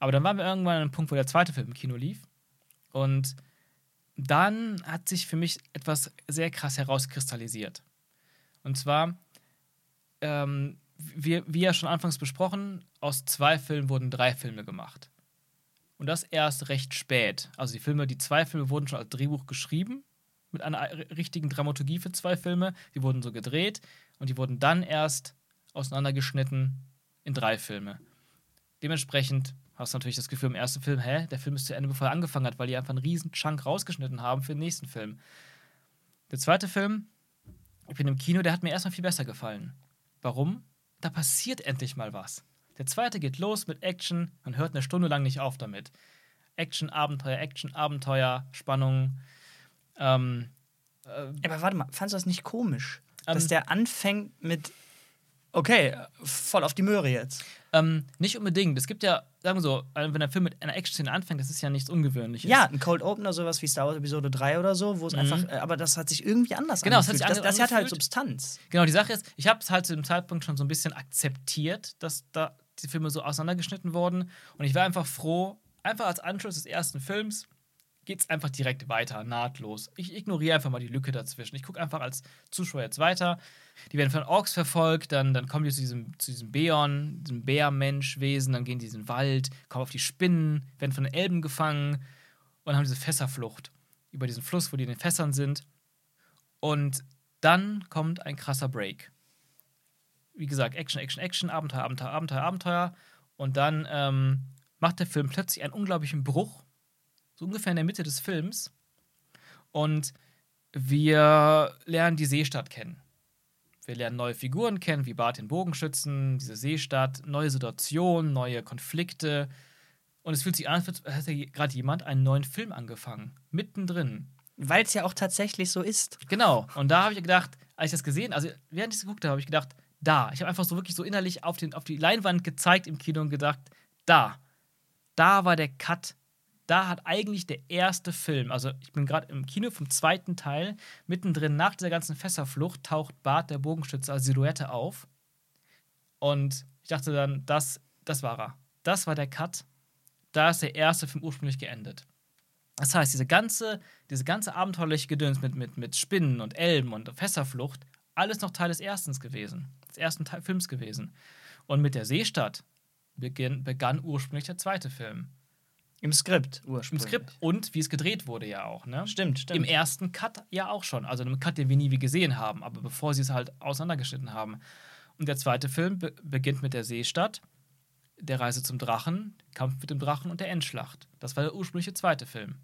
aber dann waren wir irgendwann an einem Punkt, wo der zweite Film im Kino lief. Und dann hat sich für mich etwas sehr krass herauskristallisiert. Und zwar, ähm, wir, wie ja schon anfangs besprochen, aus zwei Filmen wurden drei Filme gemacht. Und das erst recht spät. Also die Filme, die zwei Filme wurden schon als Drehbuch geschrieben, mit einer richtigen Dramaturgie für zwei Filme. Die wurden so gedreht und die wurden dann erst auseinandergeschnitten in drei Filme. Dementsprechend hast du natürlich das Gefühl im ersten Film, hä, der Film ist zu Ende, bevor er angefangen hat, weil die einfach einen riesen Chunk rausgeschnitten haben für den nächsten Film. Der zweite Film, ich bin im Kino, der hat mir erstmal viel besser gefallen. Warum? Da passiert endlich mal was. Der zweite geht los mit Action, man hört eine Stunde lang nicht auf damit. Action, Abenteuer, Action, Abenteuer, Spannung. Ähm, Aber warte mal, fandest du das nicht komisch? dass Ähm, der anfängt mit, okay, voll auf die Möhre jetzt. Ähm, nicht unbedingt. Es gibt ja, sagen wir so, wenn der Film mit einer Action-Szene anfängt, das ist ja nichts Ungewöhnliches. Ja, ein Cold Opener, sowas wie Star Wars Episode 3 oder so, wo es einfach, äh, aber das hat sich irgendwie anders Mhm. Genau, es hat angefühlt. sich das, das hat halt angefühlt. Substanz. Genau, die Sache ist, ich habe es halt zu dem Zeitpunkt schon so ein bisschen akzeptiert, dass da die Filme so auseinandergeschnitten wurden. Und ich war einfach froh, einfach als Anschluss des ersten Films geht es einfach direkt weiter, nahtlos. Ich ignoriere einfach mal die Lücke dazwischen. Ich gucke einfach als Zuschauer jetzt weiter. Die werden von Orks verfolgt, dann, dann kommen die zu diesem, zu diesem Beon, diesem Bärmenschwesen, dann gehen die in diesen Wald, kommen auf die Spinnen, werden von den Elben gefangen und haben diese Fässerflucht über diesen Fluss, wo die in den Fässern sind. Und dann kommt ein krasser Break. Wie gesagt, Action, Action, Action, Abenteuer, Abenteuer, Abenteuer, Abenteuer. Und dann ähm, macht der Film plötzlich einen unglaublichen Bruch, so ungefähr in der Mitte des Films. Und wir lernen die Seestadt kennen. Wir lernen neue Figuren kennen, wie Bart den Bogenschützen, diese Seestadt, neue Situationen, neue Konflikte. Und es fühlt sich an, als hätte gerade jemand einen neuen Film angefangen. Mittendrin. Weil es ja auch tatsächlich so ist. Genau. Und da habe ich gedacht, als ich das gesehen, also während ich es geguckt habe, habe ich gedacht, da. Ich habe einfach so wirklich so innerlich auf, den, auf die Leinwand gezeigt im Kino und gedacht, da. Da war der Cut. Da hat eigentlich der erste Film, also ich bin gerade im Kino vom zweiten Teil, mittendrin nach dieser ganzen Fässerflucht taucht Bart der Bogenschütze als Silhouette auf. Und ich dachte dann, das, das war er. Das war der Cut. Da ist der erste Film ursprünglich geendet. Das heißt, diese ganze, diese ganze abenteuerliche Gedöns mit, mit, mit Spinnen und Elben und Fässerflucht, alles noch Teil des ersten gewesen, des ersten Teil Films gewesen. Und mit der Seestadt beginn, begann ursprünglich der zweite Film. Im Skript Im ursprünglich. Skript und wie es gedreht wurde ja auch, ne? Stimmt, stimmt. Im ersten Cut ja auch schon. Also einem Cut, den wir nie wie gesehen haben, aber bevor sie es halt auseinandergeschnitten haben. Und der zweite Film be beginnt mit der Seestadt, der Reise zum Drachen, Kampf mit dem Drachen und der Endschlacht. Das war der ursprüngliche zweite Film.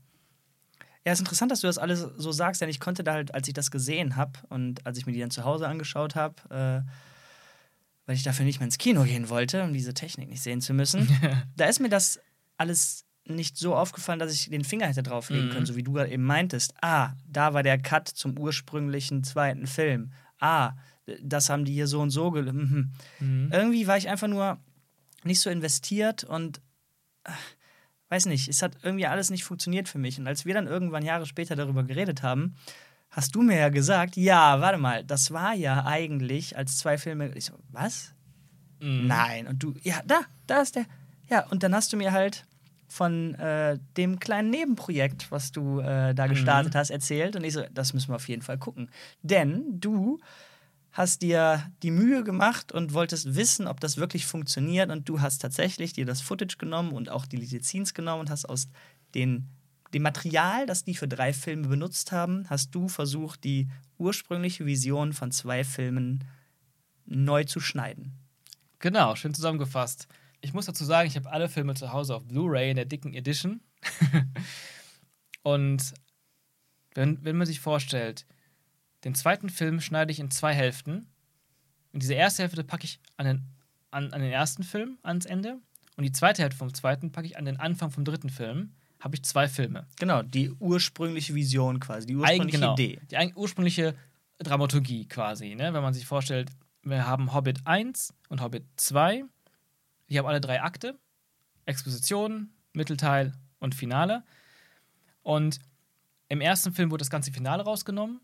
Ja, ist interessant, dass du das alles so sagst, denn ich konnte da halt, als ich das gesehen habe und als ich mir die dann zu Hause angeschaut habe, äh, weil ich dafür nicht mehr ins Kino gehen wollte, um diese Technik nicht sehen zu müssen, da ist mir das alles nicht so aufgefallen, dass ich den Finger hätte drauflegen Mhm. können, so wie du gerade eben meintest. Ah, da war der Cut zum ursprünglichen zweiten Film. Ah, das haben die hier so und so gel mhm. Mhm. Irgendwie war ich einfach nur nicht so investiert und äh, weiß nicht, es hat irgendwie alles nicht funktioniert für mich. Und als wir dann irgendwann Jahre später darüber geredet haben, hast du mir ja gesagt, ja, warte mal, das war ja eigentlich als zwei Filme. Ich so, was? Mhm. Nein. Und du, ja, da, da ist der. Ja, und dann hast du mir halt von äh, dem kleinen Nebenprojekt, was du äh, da gestartet hast, erzählt. Und ich so, das müssen wir auf jeden Fall gucken. Denn du hast dir die Mühe gemacht und wolltest wissen, ob das wirklich funktioniert. Und du hast tatsächlich dir das Footage genommen und auch die Lizenzien genommen und hast aus den, dem Material, das die für drei Filme benutzt haben, hast du versucht, die ursprüngliche Vision von zwei Filmen neu zu schneiden. Genau, schön zusammengefasst. Ich muss dazu sagen, ich habe alle Filme zu Hause auf Blu-ray in der dicken Edition. Und wenn, wenn man sich vorstellt, den zweiten Film schneide ich in zwei Hälften. Und diese erste Hälfte packe ich an den, an, an den ersten Film ans Ende. Und die zweite Hälfte vom zweiten packe ich an den Anfang vom dritten Film. Habe ich zwei Filme. Genau, die ursprüngliche Vision quasi, die ursprüngliche genau, Idee. Die eig- ursprüngliche Dramaturgie quasi. Ne? Wenn man sich vorstellt, wir haben Hobbit 1 und Hobbit 2. Die haben alle drei Akte: Exposition, Mittelteil und Finale. Und im ersten Film wurde das ganze Finale rausgenommen.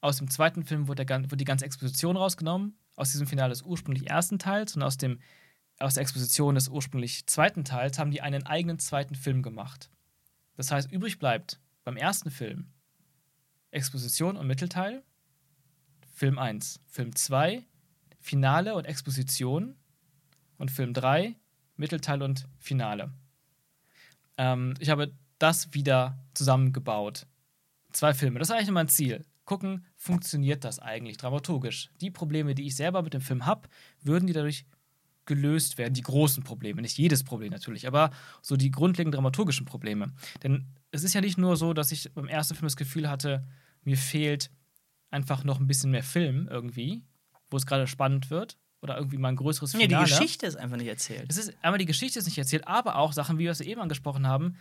Aus dem zweiten Film wurde, der, wurde die ganze Exposition rausgenommen. Aus diesem Finale des ursprünglich ersten Teils und aus, dem, aus der Exposition des ursprünglich zweiten Teils haben die einen eigenen zweiten Film gemacht. Das heißt, übrig bleibt beim ersten Film Exposition und Mittelteil, Film 1, Film 2, Finale und Exposition und Film 3, Mittelteil und Finale. Ähm, ich habe das wieder zusammengebaut. Zwei Filme. Das ist eigentlich mein Ziel. Gucken, funktioniert das eigentlich dramaturgisch? Die Probleme, die ich selber mit dem Film habe, würden die dadurch gelöst werden? Die großen Probleme, nicht jedes Problem natürlich, aber so die grundlegenden dramaturgischen Probleme. Denn es ist ja nicht nur so, dass ich beim ersten Film das Gefühl hatte, mir fehlt einfach noch ein bisschen mehr Film irgendwie, wo es gerade spannend wird oder irgendwie mal ein größeres Nee, die Finale. Geschichte ist einfach nicht erzählt. Es ist einmal die Geschichte ist nicht erzählt, aber auch Sachen, wie wir es eben angesprochen haben.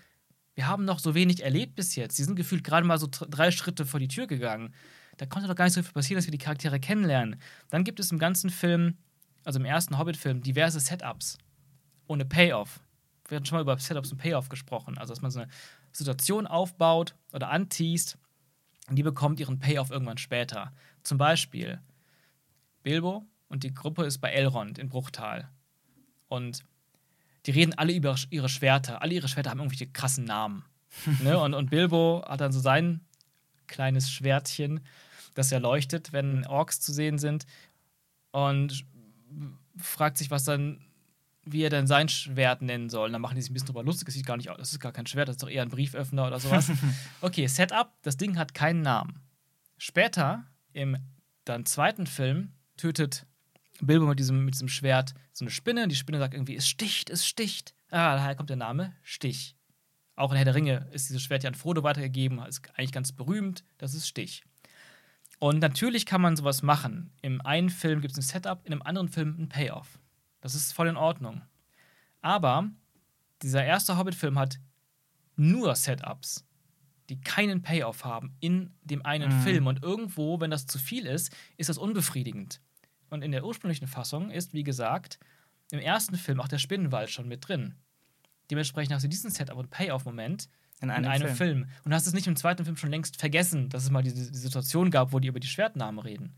Wir haben noch so wenig erlebt bis jetzt. Sie sind gefühlt gerade mal so drei Schritte vor die Tür gegangen. Da konnte doch gar nicht so viel passieren, dass wir die Charaktere kennenlernen. Dann gibt es im ganzen Film, also im ersten Hobbit-Film, diverse Setups ohne Payoff. Wir hatten schon mal über Setups und Payoff gesprochen. Also, dass man so eine Situation aufbaut oder anteast die bekommt ihren Payoff irgendwann später. Zum Beispiel Bilbo und die Gruppe ist bei Elrond in Bruchtal. Und die reden alle über ihre Schwerter. Alle ihre Schwerter haben irgendwelche krassen Namen. ne? und, und Bilbo hat dann so sein kleines Schwertchen, das er leuchtet, wenn Orks zu sehen sind. Und fragt sich, was dann, wie er denn sein Schwert nennen soll. Und dann machen die sich ein bisschen drüber lustig. Das sieht gar nicht aus. Das ist gar kein Schwert, das ist doch eher ein Brieföffner oder sowas. okay, Setup: Das Ding hat keinen Namen. Später, im dann zweiten Film, tötet Bilbo mit diesem, mit diesem Schwert so eine Spinne. Die Spinne sagt irgendwie, es sticht, es sticht. Ah, daher kommt der Name Stich. Auch in Herr der Ringe ist dieses Schwert ja an Frodo weitergegeben, ist eigentlich ganz berühmt. Das ist Stich. Und natürlich kann man sowas machen. Im einen Film gibt es ein Setup, in einem anderen Film ein Payoff. Das ist voll in Ordnung. Aber dieser erste Hobbit-Film hat nur Setups, die keinen Payoff haben in dem einen Mhm. Film. Und irgendwo, wenn das zu viel ist, ist das unbefriedigend. Und in der ursprünglichen Fassung ist, wie gesagt, im ersten Film auch der Spinnenwald schon mit drin. Dementsprechend hast du diesen Setup und Payoff-Moment In in einem, einem, Film. Film. Und hast es nicht im zweiten Film schon längst vergessen, dass es mal diese, diese Situation gab, wo die über die Schwertnamen reden.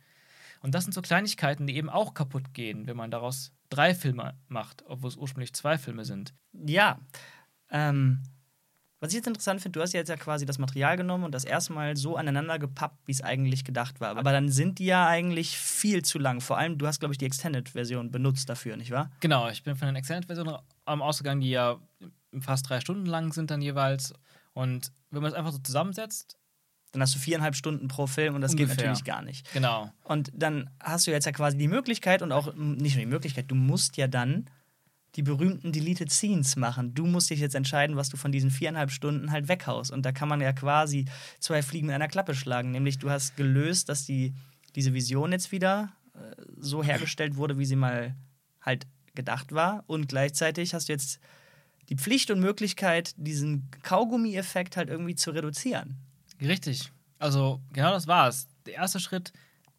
Und das sind so Kleinigkeiten, die eben auch kaputt gehen, wenn man daraus drei Filme macht, obwohl es ursprünglich zwei Filme sind. Ja. Ähm, was ich jetzt interessant finde, du hast jetzt ja quasi das Material genommen und das erstmal so aneinander gepappt, wie es eigentlich gedacht war. Aber dann sind die ja eigentlich viel zu lang. Vor allem, du hast, glaube ich, die Extended-Version benutzt dafür, nicht wahr? Genau, ich bin von den Extended-Versionen am ausgegangen, die ja fast drei Stunden lang sind dann jeweils. Und wenn man es einfach so zusammensetzt, Dann hast du viereinhalb Stunden pro Film und das geht Ungefähr. natürlich gar nicht. genau. Und dann hast du jetzt ja quasi die Möglichkeit und auch m, nicht nur die Möglichkeit, du musst ja dann die berühmten Deleted Scenes machen. Du musst dich jetzt entscheiden, was du von diesen viereinhalb Stunden halt weghaust. Und da kann man ja quasi zwei Fliegen mit einer Klappe schlagen. Nämlich du hast gelöst, dass die, diese Vision jetzt wieder äh, so hergestellt wurde, wie sie mal halt gedacht war. Und gleichzeitig hast du jetzt die Pflicht und Möglichkeit, diesen Kaugummi-Effekt halt irgendwie zu reduzieren. Richtig. Also, genau das war es. Der erste Schritt,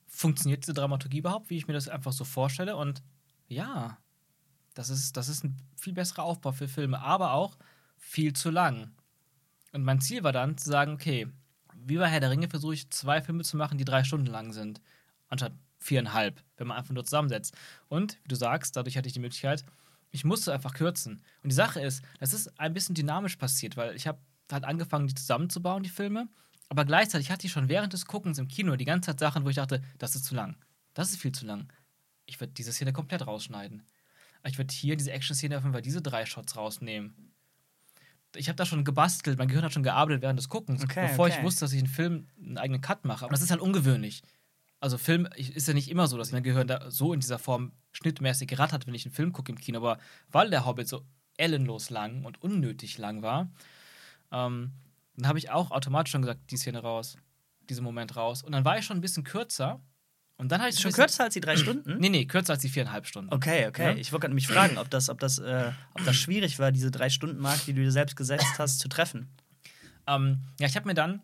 funktioniert diese Dramaturgie überhaupt, wie ich mir das einfach so vorstelle? Und ja, Das ist, das ist ein viel besserer Aufbau für Filme, aber auch viel zu lang. Und mein Ziel war dann zu sagen, okay, wie bei Herr der Ringe versuche ich zwei Filme zu machen, die drei Stunden lang sind, anstatt viereinhalb, wenn man einfach nur zusammensetzt. Und, wie du sagst, dadurch hatte ich die Möglichkeit, ich musste einfach kürzen. Und die Sache ist, das ist ein bisschen dynamisch passiert, weil ich habe halt angefangen, die zusammenzubauen, die Filme. Aber gleichzeitig hatte ich schon während des Guckens im Kino die ganze Zeit Sachen, wo ich dachte, das ist zu lang. Das ist viel zu lang. Ich würde diese Szene komplett rausschneiden. Ich würde hier diese Action-Szene auf jeden Fall diese drei Shots rausnehmen. Ich habe da schon gebastelt, mein Gehirn hat schon gearbeitet während des Guckens, Okay, bevor okay. ich wusste, dass ich einen Film einen eigenen Cut mache. Aber das ist halt ungewöhnlich. Also Film ist ja nicht immer so, dass mein Gehirn da so in dieser Form schnittmäßig gerattert, wenn ich einen Film gucke im Kino. Aber weil der Hobbit so ellenlos lang und unnötig lang war, ähm, dann habe ich auch automatisch schon gesagt, die Szene raus, diesen Moment raus. Und dann war ich schon ein bisschen kürzer. Und dann habe ich schon kürzer als die drei Stunden? Nee, nee, kürzer als die viereinhalb Stunden. Okay, okay. Ja? Ich wollte gerade mich fragen, ob das, ob, das, äh, ob das schwierig war, diese drei Stunden Mark, die du dir selbst gesetzt hast, zu treffen. Ähm, ja, ich habe mir dann,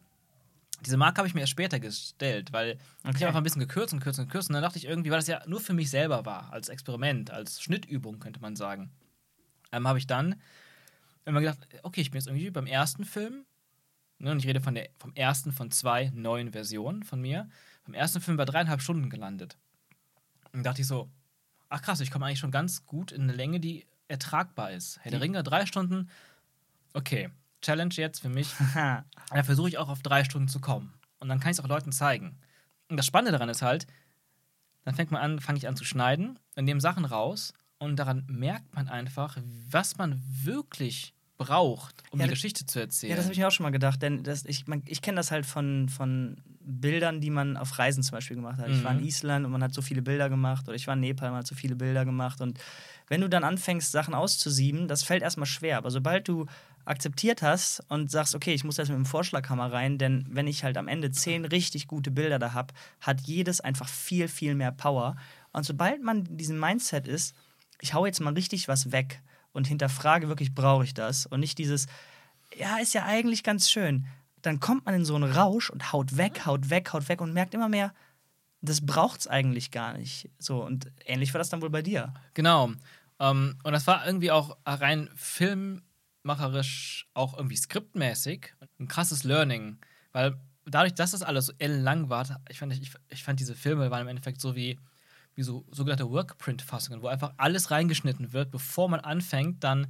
diese Marke habe ich mir erst später gestellt, weil ich Okay. habe einfach ein bisschen gekürzt und gekürzt und gekürzt. Und dann dachte ich irgendwie, weil das ja nur für mich selber war, als Experiment, als Schnittübung, könnte man sagen, ähm, habe ich dann immer gedacht, okay, ich bin jetzt irgendwie beim ersten Film, ne, und ich rede von der, vom ersten von zwei neuen Versionen von mir, beim ersten Film bei dreieinhalb Stunden gelandet. Und dachte ich so, ach krass, ich komme eigentlich schon ganz gut in eine Länge, die ertragbar ist. Herr der Die- Ringe, drei Stunden, okay, Challenge jetzt für mich, da versuche ich auch auf drei Stunden zu kommen. Und dann kann ich es auch Leuten zeigen. Und das Spannende daran ist halt, dann fängt man an, fange ich an zu schneiden und nehme Sachen raus und daran merkt man einfach, was man wirklich braucht, um Ja, die Geschichte zu erzählen. Ja, das habe ich mir auch schon mal gedacht, denn das, ich, man- ich kenne das halt von, von Bildern, die man auf Reisen zum Beispiel gemacht hat. Ich war in Mhm. Island und man hat so viele Bilder gemacht oder ich war in Nepal, man hat so viele Bilder gemacht und wenn du dann anfängst, Sachen auszusieben, das fällt erstmal schwer, aber sobald du akzeptiert hast und sagst, okay, ich muss jetzt mit dem Vorschlaghammer rein, denn wenn ich halt am Ende zehn richtig gute Bilder da habe, hat jedes einfach viel, viel mehr Power. Und sobald man in diesem Mindset ist, ich hau jetzt mal richtig was weg und hinterfrage wirklich, brauche ich das? Und nicht dieses, ja, ist ja eigentlich ganz schön. Dann kommt man in so einen Rausch und haut weg, haut weg, haut weg und merkt immer mehr, das braucht's eigentlich gar nicht. So, und ähnlich war das dann wohl bei dir. Genau. Ähm, und das war irgendwie auch rein filmmacherisch, auch irgendwie skriptmäßig ein krasses Learning. Weil dadurch, dass das alles so ellenlang war, ich fand, ich, ich fand diese Filme waren im Endeffekt so wie, wie so sogenannte Workprint-Fassungen, wo einfach alles reingeschnitten wird, bevor man anfängt, dann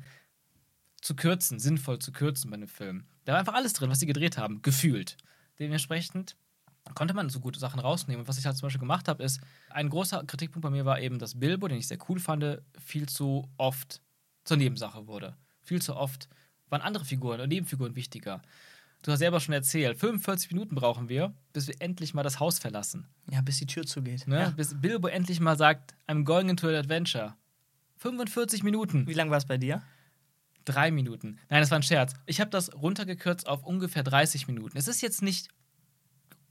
zu kürzen, sinnvoll zu kürzen bei einem Film. Da war einfach alles drin, was sie gedreht haben, gefühlt. Dementsprechend konnte man so gute Sachen rausnehmen. Und was ich halt zum Beispiel gemacht habe, ist, ein großer Kritikpunkt bei mir war eben, dass Bilbo, den ich sehr cool fand, viel zu oft zur Nebensache wurde. Viel zu oft waren andere Figuren und Nebenfiguren wichtiger. Du hast selber schon erzählt, 45 Minuten brauchen wir, bis wir endlich mal das Haus verlassen. Ja, bis die Tür zugeht. Ne? Ja. Bis Bilbo endlich mal sagt, I'm going into an adventure. 45 Minuten. Wie lange war es bei dir? Drei Minuten. Nein, das war ein Scherz. Ich habe das runtergekürzt auf ungefähr 30 Minuten. Es ist jetzt nicht,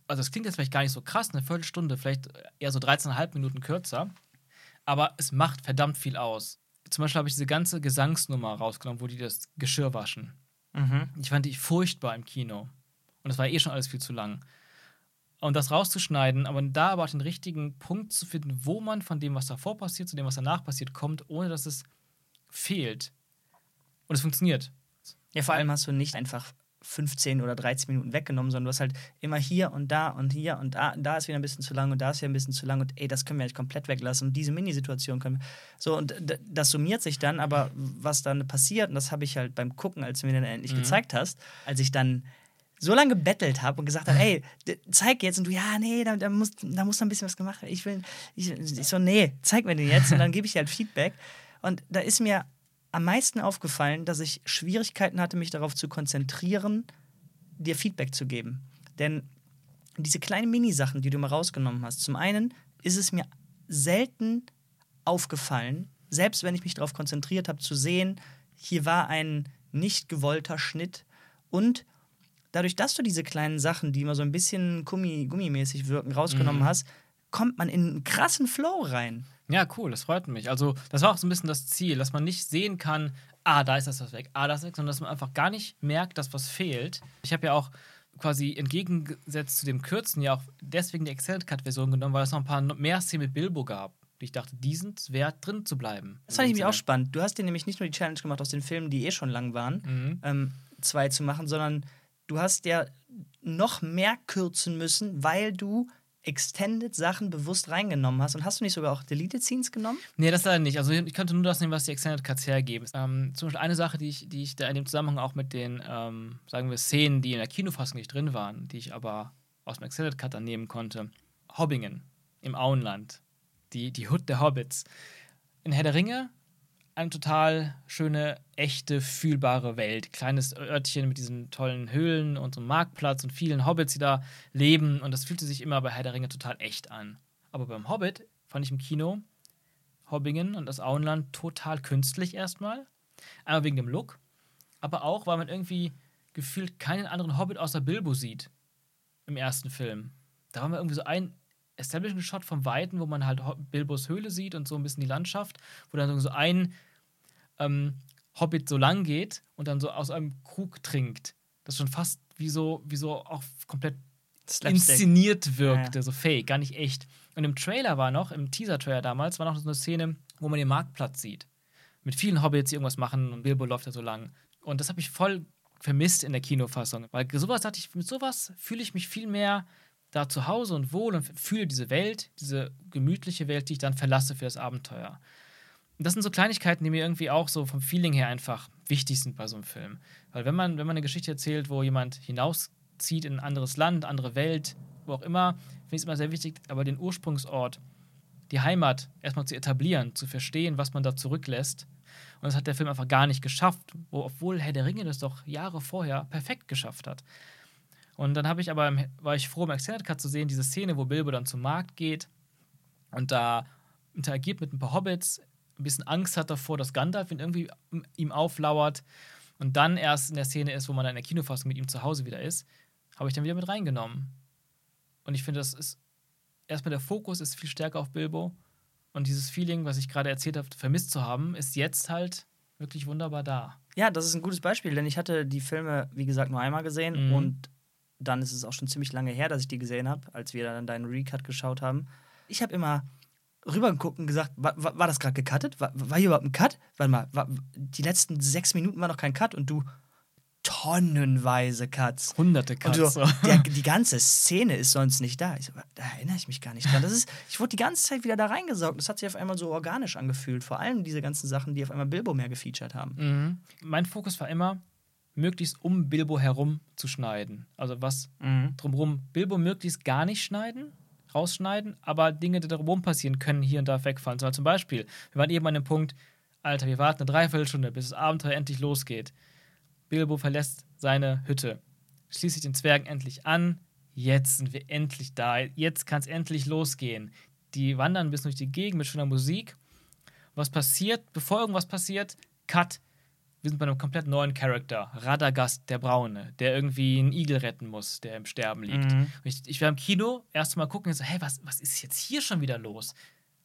also es klingt jetzt vielleicht gar nicht so krass, eine Viertelstunde, vielleicht eher so 13,5 Minuten kürzer. Aber es macht verdammt viel aus. Zum Beispiel habe ich diese ganze Gesangsnummer rausgenommen, wo die das Geschirr waschen. Mhm. Ich fand die furchtbar im Kino. Und es war eh schon alles viel zu lang. Und das rauszuschneiden, aber da aber auch den richtigen Punkt zu finden, wo man von dem, was davor passiert, zu dem, was danach passiert, kommt, ohne dass es fehlt. Und es funktioniert. Ja, vor allem hast du nicht einfach 15 oder 13 Minuten weggenommen, sondern du hast halt immer hier und da und hier und da, da ist wieder ein bisschen zu lang und da ist wieder ein bisschen zu lang und ey, das können wir eigentlich komplett weglassen und diese Minisituation können wir. So, und das summiert sich dann, aber was dann passiert, und das habe ich halt beim Gucken, als du mir dann endlich Mhm. gezeigt hast, als ich dann so lange gebettelt habe und gesagt habe, ey, zeig jetzt und du, ja, nee, da, da, muss, da muss noch ein bisschen was gemacht werden. Ich will, ich, ich so, nee, zeig mir den jetzt und dann gebe ich dir halt Feedback. Und da ist mir am meisten aufgefallen, dass ich Schwierigkeiten hatte, mich darauf zu konzentrieren, dir Feedback zu geben. Denn diese kleinen Minisachen, die du mal rausgenommen hast, zum einen ist es mir selten aufgefallen, selbst wenn ich mich darauf konzentriert habe, zu sehen, hier war ein nicht gewollter Schnitt und dadurch, dass du diese kleinen Sachen, die immer so ein bisschen gummi, gummimäßig wirken, rausgenommen Mhm. hast, kommt man in einen krassen Flow rein. Ja, cool, das freut mich. Also, das war auch so ein bisschen das Ziel, dass man nicht sehen kann, ah, da ist das was weg, ah, das ist weg, sondern dass man einfach gar nicht merkt, dass was fehlt. Ich habe ja auch quasi entgegengesetzt zu dem Kürzen ja auch deswegen die Extended Cut-Version genommen, weil es noch ein paar mehr Szenen mit Bilbo gab, die ich dachte, die sind wert, drin zu bleiben. Das fand ich nämlich auch spannend. Du hast dir nämlich nicht nur die Challenge gemacht aus den Filmen, die eh schon lang waren, Mhm. ähm, zwei zu machen, sondern du hast ja noch mehr kürzen müssen, weil du Extended Sachen bewusst reingenommen hast. Und hast du nicht sogar auch Deleted Scenes genommen? Nee, das leider nicht. Also ich könnte nur das nehmen, was die Extended Cuts hergeben. Ähm, zum Beispiel eine Sache, die ich, die ich da in dem Zusammenhang auch mit den, ähm, sagen wir, Szenen, die in der Kinofassung nicht drin waren, die ich aber aus dem Extended Cut dann nehmen konnte. Hobbingen im Auenland. Die, die Hut der Hobbits. In Herr der Ringe eine total schöne, echte, fühlbare Welt. Kleines Örtchen mit diesen tollen Höhlen und so einem Marktplatz und vielen Hobbits, die da leben. Und das fühlte sich immer bei Herr der Ringe total echt an. Aber beim Hobbit fand ich im Kino Hobbingen und das Auenland total künstlich erstmal. Einmal wegen dem Look, aber auch, weil man irgendwie gefühlt keinen anderen Hobbit außer Bilbo sieht im ersten Film. Da war mal irgendwie so ein Establishing-Shot vom Weiten, wo man halt Bilbos Höhle sieht und so ein bisschen die Landschaft, wo dann so ein ähm, Hobbit so lang geht und dann so aus einem Krug trinkt. Das schon fast wie so, wie so auch komplett inszeniert wirkte, Ja, so fake, gar nicht echt. Und im Trailer war noch, im Teaser-Trailer damals, war noch so eine Szene, wo man den Marktplatz sieht. Mit vielen Hobbits, die irgendwas machen und Bilbo läuft da so lang. Und das habe ich voll vermisst in der Kinofassung. Weil sowas dachte ich, mit sowas fühle ich mich viel mehr da zu Hause und wohl und fühle diese Welt, diese gemütliche Welt, die ich dann verlasse für das Abenteuer. Und das sind so Kleinigkeiten, die mir irgendwie auch so vom Feeling her einfach wichtig sind bei so einem Film. Weil wenn man, wenn man eine Geschichte erzählt, wo jemand hinauszieht in ein anderes Land, andere Welt, wo auch immer, finde ich es immer sehr wichtig, aber den Ursprungsort, die Heimat erstmal zu etablieren, zu verstehen, was man da zurücklässt. Und das hat der Film einfach gar nicht geschafft, wo, obwohl Herr der Ringe das doch Jahre vorher perfekt geschafft hat. Und dann habe ich aber, im- war ich froh, im Extended Cut zu sehen, diese Szene, wo Bilbo dann zum Markt geht und da interagiert mit ein paar Hobbits, ein bisschen Angst hat davor, dass Gandalf ihn irgendwie ihm auflauert und dann erst in der Szene ist, wo man dann in der Kinofassung mit ihm zu Hause wieder ist, habe ich dann wieder mit reingenommen. Und ich finde, das ist erstmal der Fokus ist viel stärker auf Bilbo und dieses Feeling, was ich gerade erzählt habe, vermisst zu haben, ist jetzt halt wirklich wunderbar da. Ja, das ist ein gutes Beispiel, denn ich hatte die Filme, wie gesagt, nur einmal gesehen Mhm. und dann ist es auch schon ziemlich lange her, dass ich die gesehen habe, als wir dann deinen Recut geschaut haben. Ich habe immer rübergeguckt und gesagt, war, war, das gerade gecuttet? War, war hier überhaupt ein Cut? Warte mal, war, die letzten sechs Minuten war noch kein Cut und du tonnenweise Cuts. Hunderte Und Cuts. so, so. der, die ganze Szene ist sonst nicht da. Ich da erinnere ich mich gar nicht dran. Das ist, ich wurde die ganze Zeit wieder da reingesaugt. Das hat sich auf einmal so organisch angefühlt. Vor allem diese ganzen Sachen, die auf einmal Bilbo mehr gefeatured haben. Mhm. Mein Fokus war immer, möglichst um Bilbo herum zu schneiden. Also was drumherum, Bilbo möglichst gar nicht schneiden, rausschneiden, aber Dinge, die drumherum passieren, können hier und da wegfallen. So, zum Beispiel, wir waren eben an dem Punkt, Alter, wir warten eine Dreiviertelstunde, bis das Abenteuer endlich losgeht. Bilbo verlässt seine Hütte, schließt sich den Zwergen endlich an. Jetzt sind wir endlich da. Jetzt kann es endlich losgehen. Die wandern ein bisschen durch die Gegend mit schöner Musik. Was passiert, bevor irgendwas passiert? Cut. Wir sind bei einem komplett neuen Charakter. Radagast der Braune, der irgendwie einen Igel retten muss, der im Sterben liegt. Mhm. Ich, ich war im Kino, erst mal gucken und so, hey, was, was ist jetzt hier schon wieder los?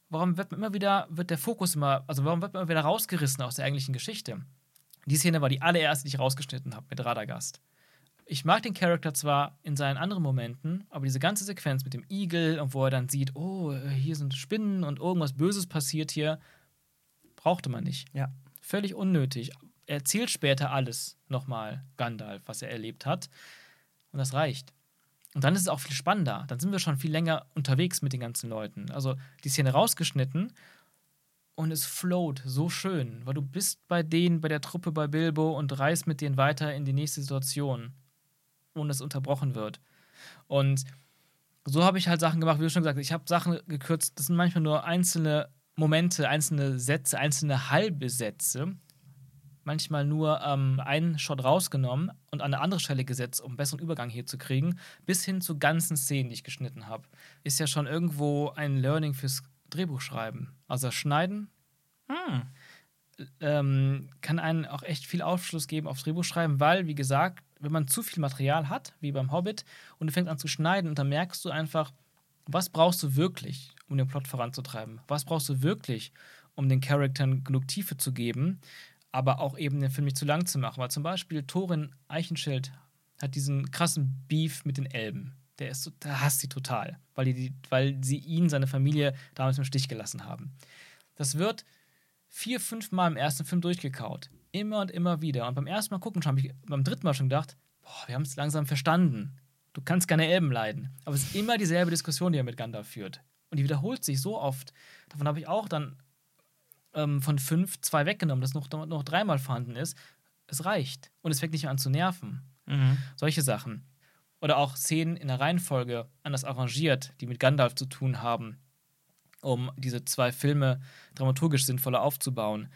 Warum wird man immer wieder, wird der Fokus immer, also warum wird man immer wieder rausgerissen aus der eigentlichen Geschichte? Die Szene war die allererste, die ich rausgeschnitten habe mit Radagast. Ich mag den Charakter zwar in seinen anderen Momenten, aber diese ganze Sequenz mit dem Igel und wo er dann sieht, oh, hier sind Spinnen und irgendwas Böses passiert hier, brauchte man nicht. Ja. Völlig unnötig. Er erzählt später alles nochmal Gandalf, was er erlebt hat. Und das reicht. Und dann ist es auch viel spannender. Dann sind wir schon viel länger unterwegs mit den ganzen Leuten. Also die Szene rausgeschnitten und es float so schön, weil du bist bei denen, bei der Truppe, bei Bilbo und reist mit denen weiter in die nächste Situation, ohne dass unterbrochen wird. Und so habe ich halt Sachen gemacht, wie du schon gesagt hast. Ich habe Sachen gekürzt, das sind manchmal nur einzelne Momente, einzelne Sätze, einzelne halbe Sätze. Manchmal nur ähm, einen Shot rausgenommen und an eine andere Stelle gesetzt, um einen besseren Übergang hier zu kriegen, bis hin zu ganzen Szenen, die ich geschnitten habe. Ist ja schon irgendwo ein Learning fürs Drehbuchschreiben. Also schneiden Hm. ähm, kann einen auch echt viel Aufschluss geben aufs Drehbuchschreiben, weil, wie gesagt, wenn man zu viel Material hat, wie beim Hobbit, und du fängst an zu schneiden, und dann merkst du einfach, was brauchst du wirklich, um den Plot voranzutreiben? Was brauchst du wirklich, um den Charakteren genug Tiefe zu geben, aber auch eben den Film nicht zu lang zu machen? Weil zum Beispiel Thorin Eichenschild hat diesen krassen Beef mit den Elben. der ist, der hasst sie total, weil, die, weil sie ihn, seine Familie damals im Stich gelassen haben. Das wird vier, fünf Mal im ersten Film durchgekaut. Immer und immer wieder. Und beim ersten Mal gucken, habe ich beim dritten Mal schon gedacht, boah, wir haben es langsam verstanden. Du kannst keine Elben leiden. Aber es ist immer dieselbe Diskussion, die er mit Gandalf führt. Und die wiederholt sich so oft. Davon habe ich auch dann ähm, von fünf zwei weggenommen, dass noch, noch dreimal vorhanden ist. Es reicht. Und es fängt nicht mehr an zu nerven. Mhm. Solche Sachen. Oder auch Szenen in der Reihenfolge anders arrangiert, die mit Gandalf zu tun haben, um diese zwei Filme dramaturgisch sinnvoller aufzubauen.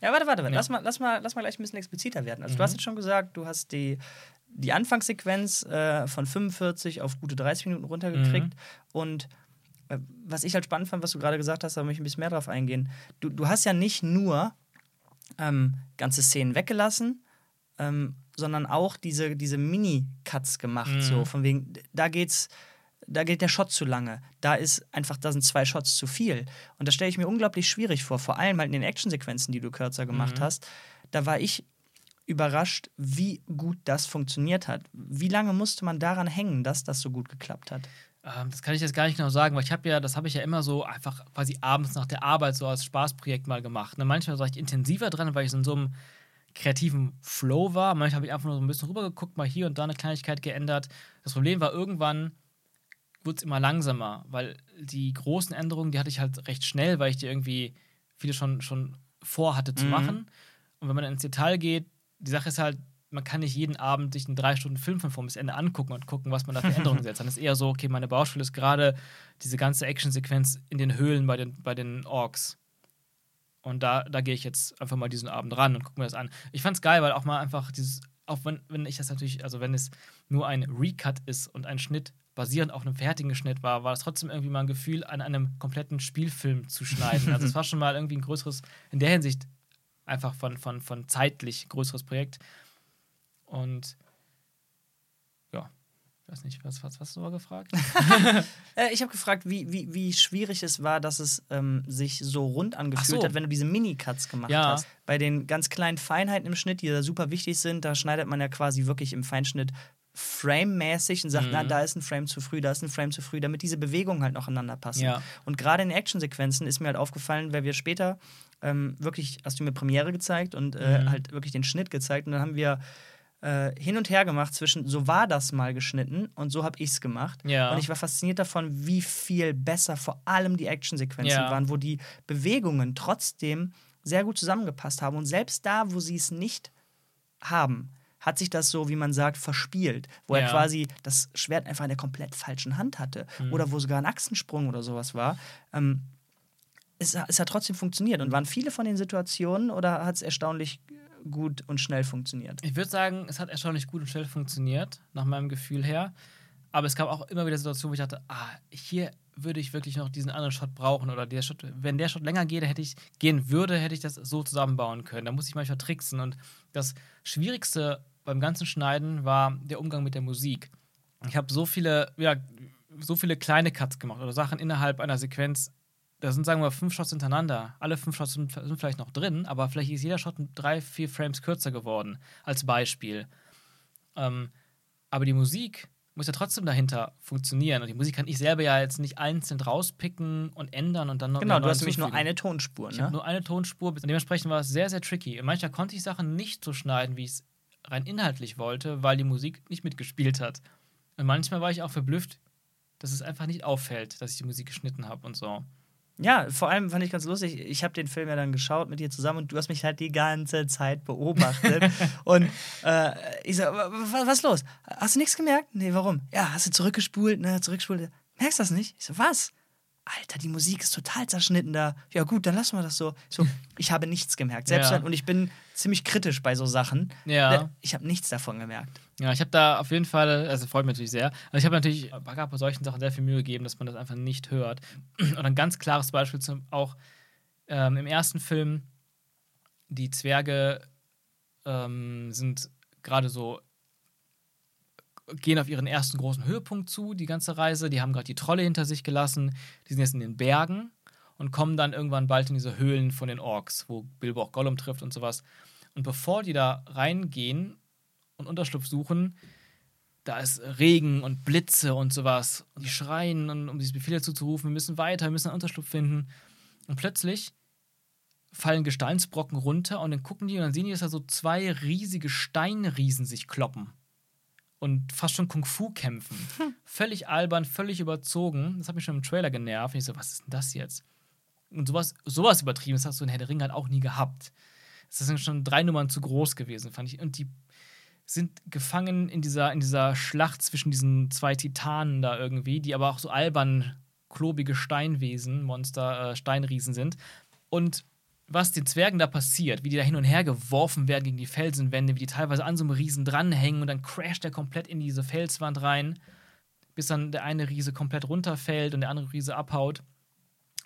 Ja, warte, warte, warte. Ja. Lass, mal, lass, mal, lass mal gleich ein bisschen expliziter werden. Also, mhm. du hast jetzt schon gesagt, du hast die, die Anfangssequenz äh, von 45 auf gute 30 Minuten runtergekriegt. Mhm. Und was ich halt spannend fand, was du gerade gesagt hast, da möchte ich ein bisschen mehr drauf eingehen. Du, du hast ja nicht nur ähm, ganze Szenen weggelassen, ähm, sondern auch diese, diese Mini-Cuts gemacht. Mhm. So, von wegen, da geht's da geht der Shot zu lange. Da ist einfach, da sind zwei Shots zu viel. Und das stelle ich mir unglaublich schwierig vor, vor allem halt in den Actionsequenzen, die du kürzer gemacht mhm. hast. Da war ich überrascht, wie gut das funktioniert hat. Wie lange musste man daran hängen, dass das so gut geklappt hat? Ähm, das kann ich jetzt gar nicht genau sagen, weil ich habe ja, das habe ich ja immer so einfach quasi abends nach der Arbeit so als Spaßprojekt mal gemacht. Ne, manchmal war ich intensiver dran, weil ich in so einem kreativen Flow war. Manchmal habe ich einfach nur so ein bisschen rübergeguckt, mal hier und da eine Kleinigkeit geändert. Das Problem war irgendwann wurde es immer langsamer, weil die großen Änderungen, die hatte ich halt recht schnell, weil ich die irgendwie viele schon, schon vorhatte zu mhm. machen. Und wenn man ins Detail geht, die Sache ist halt, man kann nicht jeden Abend sich einen drei Stunden Film von vorn bis Ende angucken und gucken, was man da für Änderungen setzt. Dann ist eher so, okay, meine Baustelle ist gerade diese ganze Actionsequenz in den Höhlen bei den, bei den Orks. Und da, da gehe ich jetzt einfach mal diesen Abend ran und gucke mir das an. Ich fand's geil, weil auch mal einfach dieses, auch wenn, wenn ich das natürlich, also wenn es nur ein Recut ist und ein Schnitt basierend auf einem fertigen Schnitt war, war es trotzdem irgendwie mal ein Gefühl, an einem kompletten Spielfilm zu schneiden. Also es war schon mal irgendwie ein größeres, in der Hinsicht einfach von, von, von zeitlich größeres Projekt. Und ja, ich weiß nicht, was, was hast du mal gefragt? Äh, ich habe gefragt, wie, wie, wie schwierig es war, dass es ähm, sich so rund angefühlt so. hat, wenn du diese Mini-Cuts gemacht ja. hast. Bei den ganz kleinen Feinheiten im Schnitt, die da super wichtig sind, da schneidet man ja quasi wirklich im Feinschnitt Frame-mäßig und sagt, mhm. na, da ist ein Frame zu früh, da ist ein Frame zu früh, damit diese Bewegungen halt noch aneinander passen. Ja. Und gerade in Actionsequenzen ist mir halt aufgefallen, weil wir später ähm, wirklich, hast du mir Premiere gezeigt und äh, mhm. halt wirklich den Schnitt gezeigt und dann haben wir äh, hin und her gemacht zwischen, so war das mal geschnitten und so habe ich es gemacht. Ja. Und ich war fasziniert davon, wie viel besser vor allem die Actionsequenzen ja. waren, wo die Bewegungen trotzdem sehr gut zusammengepasst haben und selbst da, wo sie es nicht haben, hat sich das so, wie man sagt, verspielt, wo ja. er quasi das Schwert einfach in der komplett falschen Hand hatte mhm. oder wo sogar ein Achsensprung oder sowas war. Ähm, es, es hat trotzdem funktioniert. Und waren viele von den Situationen oder hat es erstaunlich gut und schnell funktioniert? Ich würde sagen, es hat erstaunlich gut und schnell funktioniert, nach meinem Gefühl her. Aber es gab auch immer wieder Situationen, wo ich dachte, ah, hier würde ich wirklich noch diesen anderen Shot brauchen oder der Shot, wenn der Shot länger geht, hätte ich gehen würde, hätte ich das so zusammenbauen können. Da muss ich manchmal tricksen und das Schwierigste beim ganzen Schneiden war der Umgang mit der Musik. Ich habe so viele, ja, so viele kleine Cuts gemacht oder Sachen innerhalb einer Sequenz. Da sind, sagen wir, fünf Shots hintereinander. Alle fünf Shots sind, sind vielleicht noch drin, aber vielleicht ist jeder Shot drei, vier Frames kürzer geworden, als Beispiel. Ähm, aber die Musik muss ja trotzdem dahinter funktionieren. Und die Musik kann ich selber ja jetzt nicht einzeln rauspicken und ändern und dann noch. Genau, du hast nämlich nur eine Tonspur. Ne? Ich habe nur eine Tonspur. Und dementsprechend war es sehr, sehr tricky. Manchmal konnte ich Sachen nicht so schneiden, wie ich es rein inhaltlich wollte, weil die Musik nicht mitgespielt hat. Und manchmal war ich auch verblüfft, dass es einfach nicht auffällt, dass ich die Musik geschnitten habe und so. Ja, vor allem fand ich ganz lustig, ich habe den Film ja dann geschaut mit dir zusammen und du hast mich halt die ganze Zeit beobachtet. und äh, ich so, was, was ist los? Hast du nichts gemerkt? Nee, warum? Ja, hast du zurückgespult, ne, zurückgespult. Merkst du das nicht? Ich so, was? Alter, die Musik ist total zerschnitten da. Ja, gut, dann lassen wir das so. So, ich habe nichts gemerkt. Selbst ja. und ich bin ziemlich kritisch bei so Sachen. Ja. Ich habe nichts davon gemerkt. Ja, ich habe da auf jeden Fall, also freut mich natürlich sehr. Also ich habe natürlich bei solchen Sachen sehr viel Mühe gegeben, dass man das einfach nicht hört. Und ein ganz klares Beispiel zum, auch ähm, im ersten Film, die Zwerge ähm, sind gerade so gehen auf ihren ersten großen Höhepunkt zu, die ganze Reise. Die haben gerade die Trolle hinter sich gelassen. Die sind jetzt in den Bergen und kommen dann irgendwann bald in diese Höhlen von den Orks, wo Bilbo auch Gollum trifft und sowas. Und bevor die da reingehen und Unterschlupf suchen, da ist Regen und Blitze und sowas. Und die schreien, und, um diese Befehle zuzurufen, wir müssen weiter, wir müssen einen Unterschlupf finden. Und plötzlich fallen Gesteinsbrocken runter und dann gucken die und dann sehen die, dass da so zwei riesige Steinriesen sich kloppen. Und fast schon Kung-Fu kämpfen. Völlig albern, völlig überzogen. Das hat mich schon im Trailer genervt. Und ich so, was ist denn das jetzt? Und sowas, sowas übertrieben, das hast du in Herr der Ringe halt auch nie gehabt. Das sind schon drei Nummern zu groß gewesen, fand ich. Und die sind gefangen in dieser, in dieser Schlacht zwischen diesen zwei Titanen da irgendwie, die aber auch so albern, klobige Steinwesen, Monster, äh, Steinriesen sind. Und was den Zwergen da passiert, wie die da hin und her geworfen werden gegen die Felsenwände, wie die teilweise an so einem Riesen dranhängen und dann crasht er komplett in diese Felswand rein, bis dann der eine Riese komplett runterfällt und der andere Riese abhaut.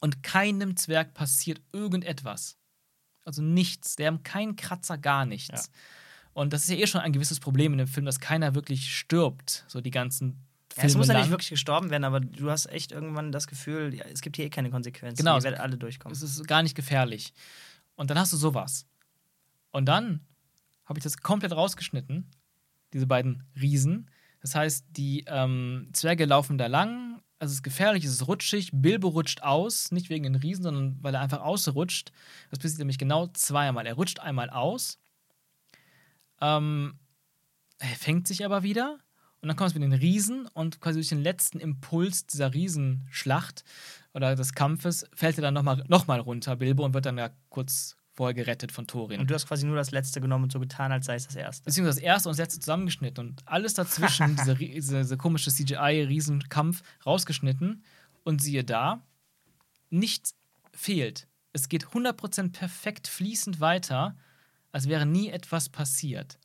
Und keinem Zwerg passiert irgendetwas. Also nichts. Der haben keinen Kratzer, gar nichts. Ja. Und das ist ja eh schon ein gewisses Problem in dem Film, dass keiner wirklich stirbt. So die ganzen ja, es muss ja nicht wirklich gestorben werden, aber du hast echt irgendwann das Gefühl, ja, es gibt hier eh keine Konsequenzen. Genau. Ihr werdet alle durchkommen. Es ist gar nicht gefährlich. Und dann hast du sowas. Und dann habe ich das komplett rausgeschnitten, diese beiden Riesen. Das heißt, die ähm, Zwerge laufen da lang, also es ist gefährlich, es ist rutschig. Bilbo rutscht aus, nicht wegen den Riesen, sondern weil er einfach ausrutscht. Das passiert nämlich genau zweimal. Er rutscht einmal aus, ähm, er fängt sich aber wieder und dann kommt es mit den Riesen und quasi durch den letzten Impuls dieser Riesenschlacht oder des Kampfes fällt er dann nochmal noch mal runter, Bilbo, und wird dann ja kurz vorher gerettet von Thorin. Und du hast quasi nur das letzte genommen und so getan, als sei es das erste. Beziehungsweise das erste und das letzte zusammengeschnitten und alles dazwischen, diese, diese, diese komische CGI-Riesenkampf, rausgeschnitten und siehe da, nichts fehlt. Es geht 100% perfekt fließend weiter, als wäre nie etwas passiert.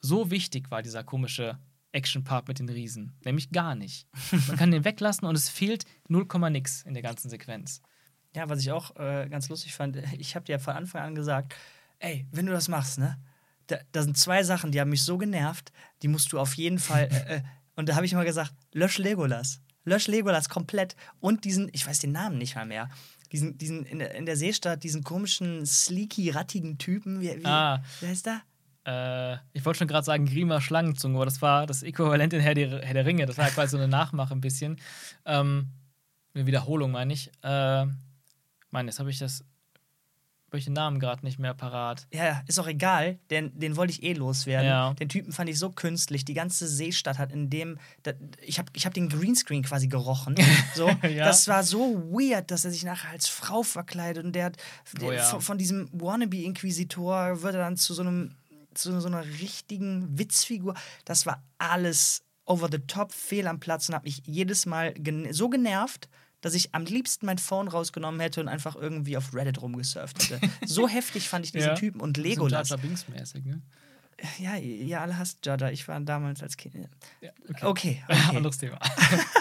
So wichtig war dieser komische Action-Part mit den Riesen. Nämlich gar nicht. Man kann den weglassen und es fehlt 0, nix in der ganzen Sequenz. Ja, was ich auch äh, ganz lustig fand, ich habe dir ja von Anfang an gesagt, ey, wenn du das machst, ne? Da, da sind zwei Sachen, die haben mich so genervt, die musst du auf jeden Fall. Äh, äh, und da habe ich immer gesagt, lösch Legolas. Lösch Legolas komplett und diesen, ich weiß den Namen nicht mal mehr, diesen, diesen in, der, in der Seestadt, diesen komischen, sleeky, rattigen Typen. Wie, wie, ah. wie heißt der? Äh, ich wollte schon gerade sagen Grima Schlangenzunge, aber das war das Äquivalent in Herr, der, Herr der Ringe. Das war ja quasi so eine Nachmache ein bisschen. Ähm, eine Wiederholung, meine ich. Äh, meine, jetzt habe ich das habe ich den Namen gerade nicht mehr parat. Ja, ist auch egal, denn den wollte ich eh loswerden. Ja. Den Typen fand ich so künstlich. Die ganze Seestadt hat in dem. Da, ich habe ich hab den Greenscreen quasi gerochen. So. ja. Das war so weird, dass er sich nachher als Frau verkleidet und der hat. Der, oh ja. von, von, diesem Wannabe-Inquisitor wird er dann zu so einem. Zu so einer richtigen Witzfigur. Das war alles over the top, fehl am Platz und hat mich jedes Mal gen so genervt dass ich am liebsten mein Phone rausgenommen hätte und einfach irgendwie auf Reddit rumgesurft hätte. so heftig fand ich diesen ja. Typen und Legolas. So mäßig ne? Ja, ihr alle hasst Jada. Ich war damals als Kind. Ja, okay. okay, okay. Anderes Thema.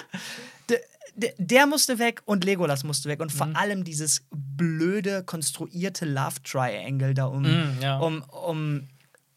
der, der, der, musste weg und Legolas musste weg. Und vor mhm. allem dieses blöde, konstruierte Love Triangle da um, mhm, ja. um, um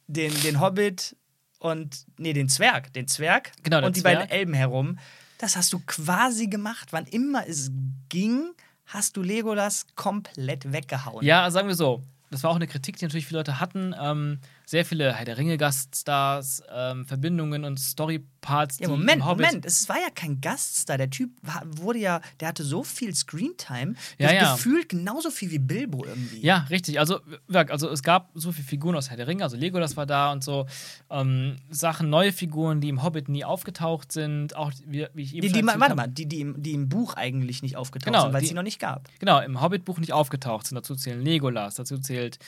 den, den Hobbit und, nee, den Zwerg, den Zwerg genau, und die Zwerg. beiden Elben herum. Das hast du quasi gemacht. Wann immer es ging, hast du Legolas komplett weggehauen. Ja, sagen wir so. Das war auch eine Kritik, die natürlich viele Leute hatten. Ähm, sehr viele Herr der Ringe-Gaststars, ähm, Verbindungen und Storyparts. Ja, Moment, Moment, es war ja kein Gaststar. Der Typ war, wurde ja, der hatte so viel Screentime, ja, ja. gefühlt genauso viel wie Bilbo irgendwie. Ja, richtig. Also, also es gab so viele Figuren aus Herr der Ringe, also Legolas war da und so ähm, Sachen, neue Figuren, die im Hobbit nie aufgetaucht sind, auch wie, wie ich eben die, die, Warte mal, die, die, im, die im Buch eigentlich nicht aufgetaucht genau, sind, weil es sie noch nicht gab. Genau, im Hobbit-Buch nicht aufgetaucht sind. Dazu zählen Legolas, dazu zählt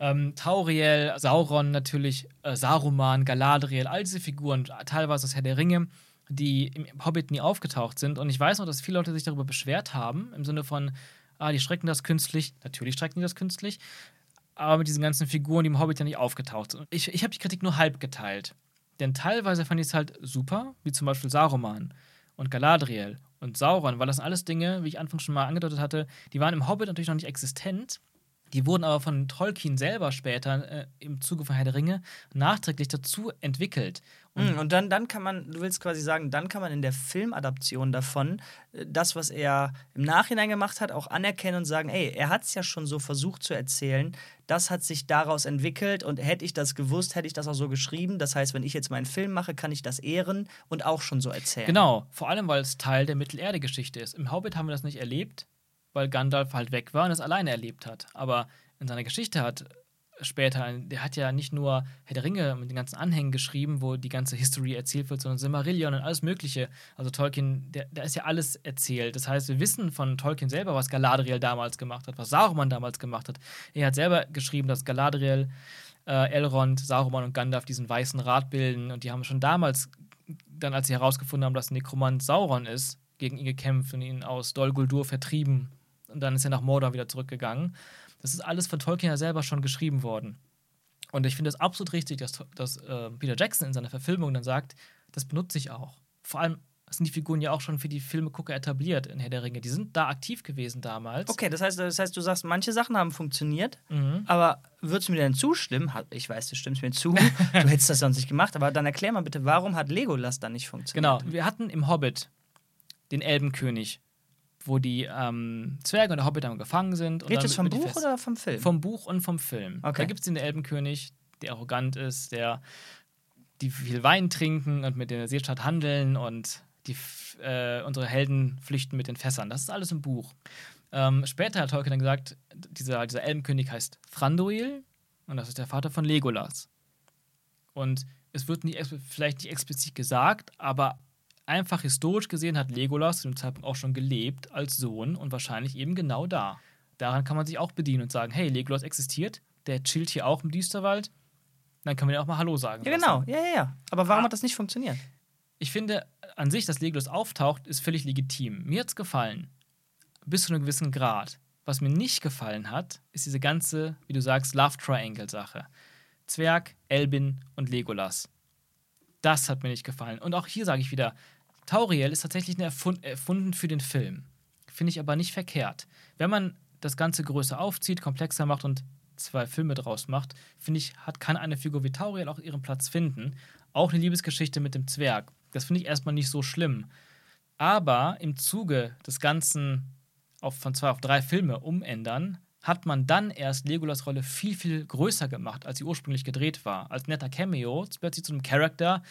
ähm, Tauriel, Sauron natürlich, äh, Saruman, Galadriel, all diese Figuren, teilweise aus Herr der Ringe, die im Hobbit nie aufgetaucht sind. Und ich weiß noch, dass viele Leute sich darüber beschwert haben, im Sinne von, ah, die strecken das künstlich. Natürlich strecken die das künstlich. Aber mit diesen ganzen Figuren, die im Hobbit ja nicht aufgetaucht sind. Ich, ich habe die Kritik nur halb geteilt. Denn teilweise fand ich es halt super, wie zum Beispiel Saruman und Galadriel und Sauron, weil das sind alles Dinge, wie ich anfangs schon mal angedeutet hatte, die waren im Hobbit natürlich noch nicht existent. Die wurden aber von Tolkien selber später äh, im Zuge von Herr der Ringe nachträglich dazu entwickelt. Mhm, Und dann, dann kann man, du willst quasi sagen, dann kann man in der Filmadaption davon äh, das, was er im Nachhinein gemacht hat, auch anerkennen und sagen, ey, er hat es ja schon so versucht zu erzählen, das hat sich daraus entwickelt und hätte ich das gewusst, hätte ich das auch so geschrieben. Das heißt, wenn ich jetzt meinen Film mache, kann ich das ehren und auch schon so erzählen. Genau, vor allem, weil es Teil der Mittelerde-Geschichte ist. Im Hobbit haben wir das nicht erlebt, weil Gandalf halt weg war und es alleine erlebt hat. Aber in seiner Geschichte hat später, der hat ja nicht nur Herr der Ringe mit den ganzen Anhängen geschrieben, wo die ganze History erzählt wird, sondern Silmarillion und alles Mögliche. Also Tolkien, da ist ja alles erzählt. Das heißt, wir wissen von Tolkien selber, was Galadriel damals gemacht hat, was Saruman damals gemacht hat. Er hat selber geschrieben, dass Galadriel, äh, Elrond, Saruman und Gandalf diesen weißen Rat bilden und die haben schon damals, dann als sie herausgefunden haben, dass Nekromant Sauron ist, gegen ihn gekämpft und ihn aus Dol Guldur vertrieben. Und dann ist er nach Mordor wieder zurückgegangen. Das ist alles von Tolkien ja selber schon geschrieben worden. Und ich finde es absolut richtig, dass, dass äh, Peter Jackson in seiner Verfilmung dann sagt, das benutze ich auch. Vor allem sind die Figuren ja auch schon für die Filmegucker etabliert in Herr der Ringe. Die sind da aktiv gewesen damals. Okay, das heißt, das heißt, du sagst, manche Sachen haben funktioniert, Mhm. aber würdest du mir denn zustimmen? Ich weiß, du stimmst mir zu. du hättest das sonst nicht gemacht, aber dann erklär mal bitte, warum hat Legolas dann nicht funktioniert? Genau, wir hatten im Hobbit den Elbenkönig, wo die ähm, Zwerge und der Hobbit dann gefangen sind. Dann es vom Buch fest- oder vom Film? Vom Buch und vom Film. Okay. Da gibt es den Elbenkönig, der arrogant ist, der die viel Wein trinken und mit der Seestadt handeln und die, äh, unsere Helden flüchten mit den Fässern. Das ist alles im Buch. Ähm, später hat Tolkien dann gesagt, dieser, dieser Elbenkönig heißt Thranduil und das ist der Vater von Legolas. Und es wird nicht, vielleicht nicht explizit gesagt, aber einfach historisch gesehen hat Legolas zu dem Zeitpunkt auch schon gelebt als Sohn und wahrscheinlich eben genau da. Daran kann man sich auch bedienen und sagen, hey, Legolas existiert, der chillt hier auch im Düsterwald. Dann können wir ja auch mal Hallo sagen. ja, lassen. genau. Ja, ja, ja. Aber warum Ah. hat das nicht funktioniert? Ich finde an sich, dass Legolas auftaucht, ist völlig legitim. Mir hat's gefallen. Bis zu einem gewissen Grad. Was mir nicht gefallen hat, ist diese ganze, wie du sagst, Love Triangle-Sache. Zwerg, Elbin und Legolas. Das hat mir nicht gefallen. Und auch hier sage ich wieder, Tauriel ist tatsächlich erfund erfunden für den Film. Finde ich aber nicht verkehrt. Wenn man das Ganze größer aufzieht, komplexer macht und zwei Filme draus macht, finde ich, hat, kann eine Figur wie Tauriel auch ihren Platz finden. Auch eine Liebesgeschichte mit dem Zwerg. Das finde ich erstmal nicht so schlimm. Aber im Zuge des Ganzen auf, von zwei auf drei Filme umändern, hat man dann erst Legolas Rolle viel, viel größer gemacht, als sie ursprünglich gedreht war. Als netter Cameo, plötzlich zu einem Charakter,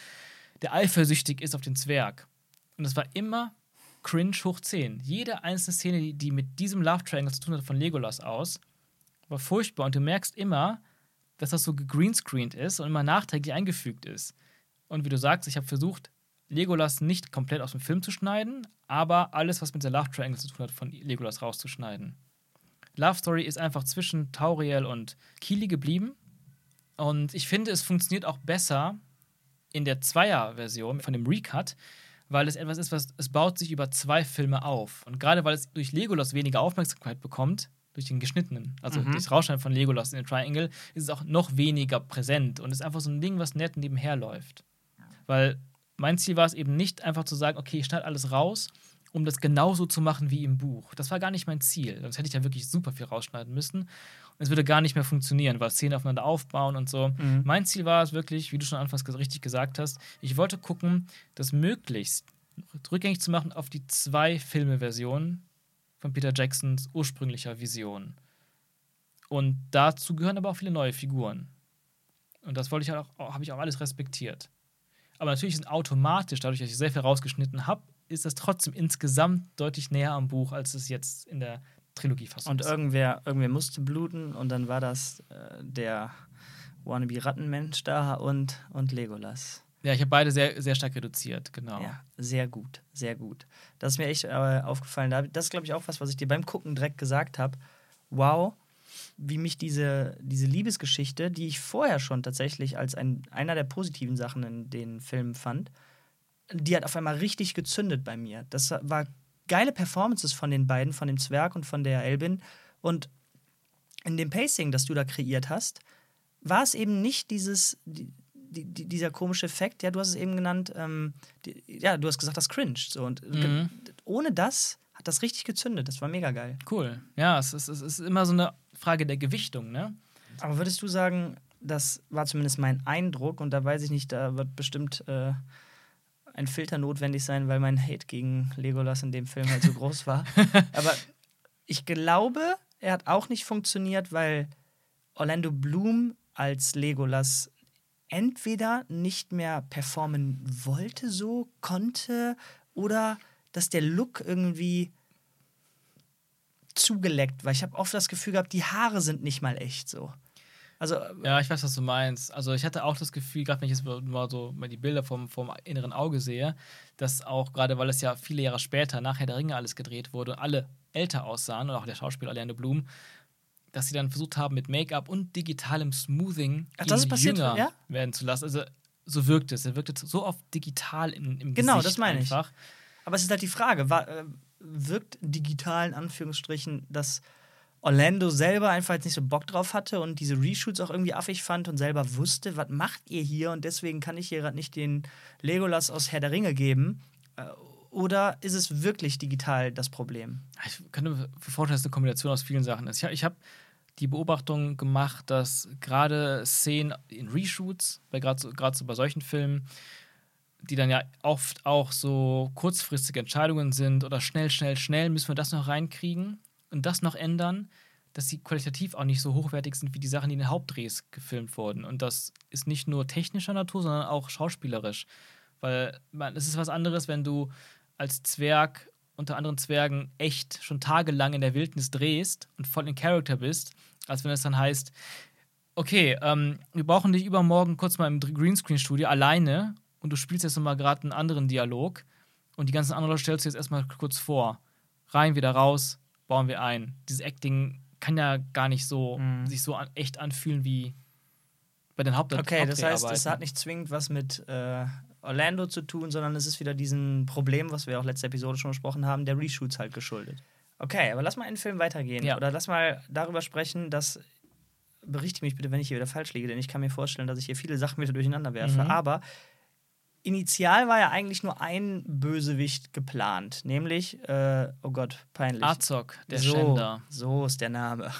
der eifersüchtig ist auf den Zwerg. Und es war immer cringe hoch 10. Jede einzelne Szene, die, mit diesem Love Triangle zu tun hat, von Legolas aus, war furchtbar. Und du merkst immer, dass das so gegreenscreened ist und immer nachträglich eingefügt ist. Und wie du sagst, ich habe versucht, Legolas nicht komplett aus dem Film zu schneiden, aber alles, was mit der Love Triangle zu tun hat, von Legolas rauszuschneiden. Love Story ist einfach zwischen Tauriel und Kili geblieben. Und ich finde, es funktioniert auch besser in der Zweier-Version von dem Recut, weil es etwas ist, was es baut sich über zwei Filme auf. Und gerade weil es durch Legolas weniger Aufmerksamkeit bekommt, durch den geschnittenen, also Mhm. das Rausschneiden von Legolas in den Triangle, ist es auch noch weniger präsent und ist einfach so ein Ding, was nett nebenher läuft. Weil mein Ziel war es eben nicht einfach zu sagen, okay, ich schneide alles raus, um das genauso zu machen wie im Buch. Das war gar nicht mein Ziel. Sonst hätte ich ja wirklich super viel rausschneiden müssen. Und es würde gar nicht mehr funktionieren, weil Szenen aufeinander aufbauen und so. Mhm. Mein Ziel war es wirklich, wie du schon anfangs richtig gesagt hast, ich wollte gucken, das möglichst rückgängig zu machen auf die zwei Filme-Versionen von Peter Jacksons ursprünglicher Vision. Und dazu gehören aber auch viele neue Figuren. Und das wollte ich auch, habe ich auch alles respektiert. Aber natürlich sind automatisch, dadurch, dass ich sehr viel rausgeschnitten habe, ist das trotzdem insgesamt deutlich näher am Buch, als es jetzt in der Trilogiefassung Und ist. irgendwer, irgendwer musste bluten und dann war das äh, der Wannabe-Rattenmensch da und, und Legolas. Ja, ich habe beide sehr, sehr stark reduziert, genau. Ja, sehr gut, sehr gut. Das ist mir echt äh, aufgefallen. Da- Das ist, glaube ich, auch was, was ich dir beim Gucken direkt gesagt habe. Wow, wie mich diese, diese Liebesgeschichte, die ich vorher schon tatsächlich als ein, einer der positiven Sachen in den Filmen fand, die hat auf einmal richtig gezündet bei mir. Das war geile Performances von den beiden, von dem Zwerg und von der Elbin. Und in dem Pacing, das du da kreiert hast, war es eben nicht dieses, die, die, die- dieser komische Effekt, ja, du hast es eben genannt, ähm, die, ja, du hast gesagt, das cringe. So, und Mhm. ohne das hat das richtig gezündet. Das war mega geil. Cool. Ja, es ist, es ist immer so eine Frage der Gewichtung, ne? Aber würdest du sagen, das war zumindest mein Eindruck und da weiß ich nicht, da wird bestimmt äh, ein Filter notwendig sein, weil mein Hate gegen Legolas in dem Film halt so groß war. Aber ich glaube, er hat auch nicht funktioniert, weil Orlando Bloom als Legolas entweder nicht mehr performen wollte, so konnte, oder dass der Look irgendwie zugeleckt war. Ich habe oft das Gefühl gehabt, die Haare sind nicht mal echt so. Also, ja, ich weiß, was du meinst. Also ich hatte auch das Gefühl, gerade wenn ich jetzt mal so mal die Bilder vom, vom inneren Auge sehe, dass auch gerade, weil es ja viele Jahre später, nachher der Ringe alles gedreht wurde und alle älter aussahen und auch der Schauspieler Orlando Bloom, dass sie dann versucht haben, mit Make-up und digitalem Smoothing Ach, das passiert, jünger ja? werden zu lassen. Also so wirkt es. Er wirkt so oft digital in, im Genau, Gesicht das meine ich. einfach. Aber es ist halt die Frage, war, äh, wirkt digital in Anführungsstrichen, dass Orlando selber einfach jetzt nicht so Bock drauf hatte und diese Reshoots auch irgendwie affig fand und selber wusste, was macht ihr hier und deswegen kann ich hier gerade nicht den Legolas aus Herr der Ringe geben. Äh, Oder ist es wirklich digital das Problem? Ich könnte mir vorstellen, dass es eine Kombination aus vielen Sachen ist. Ich, ich habe die Beobachtung gemacht, dass gerade Szenen in Reshoots, gerade so, so bei solchen Filmen, die dann ja oft auch so kurzfristige Entscheidungen sind oder schnell, schnell, schnell müssen wir das noch reinkriegen und das noch ändern, dass sie qualitativ auch nicht so hochwertig sind wie die Sachen, die in den Hauptdrehs gefilmt wurden. Und das ist nicht nur technischer Natur, sondern auch schauspielerisch. Weil es ist was anderes, wenn du als Zwerg unter anderen Zwergen echt schon tagelang in der Wildnis drehst und voll in Character bist, als wenn es dann heißt, okay, ähm, wir brauchen dich übermorgen kurz mal im Greenscreen-Studio alleine und du spielst jetzt nochmal gerade einen anderen Dialog und die ganzen anderen Leute stellst du jetzt erstmal kurz vor. Rein, wieder raus, bauen wir ein. Dieses Acting kann ja gar nicht so Mhm. sich so an, echt anfühlen wie bei den Haupt Okay, das heißt, es hat nicht zwingend was mit äh, Orlando zu tun, sondern es ist wieder diesen Problem, was wir auch letzte Episode schon besprochen haben, der Reshoots halt geschuldet. Okay, aber lass mal in den Film weitergehen. Ja. Oder lass mal darüber sprechen, dass. Berichtige mich bitte, wenn ich hier wieder falsch liege, denn ich kann mir vorstellen, dass ich hier viele Sachen wieder durcheinander werfe. Mhm. Aber initial war ja eigentlich nur ein Bösewicht geplant, nämlich, äh, oh Gott, peinlich. Azog, der so, Schänder. So ist der Name.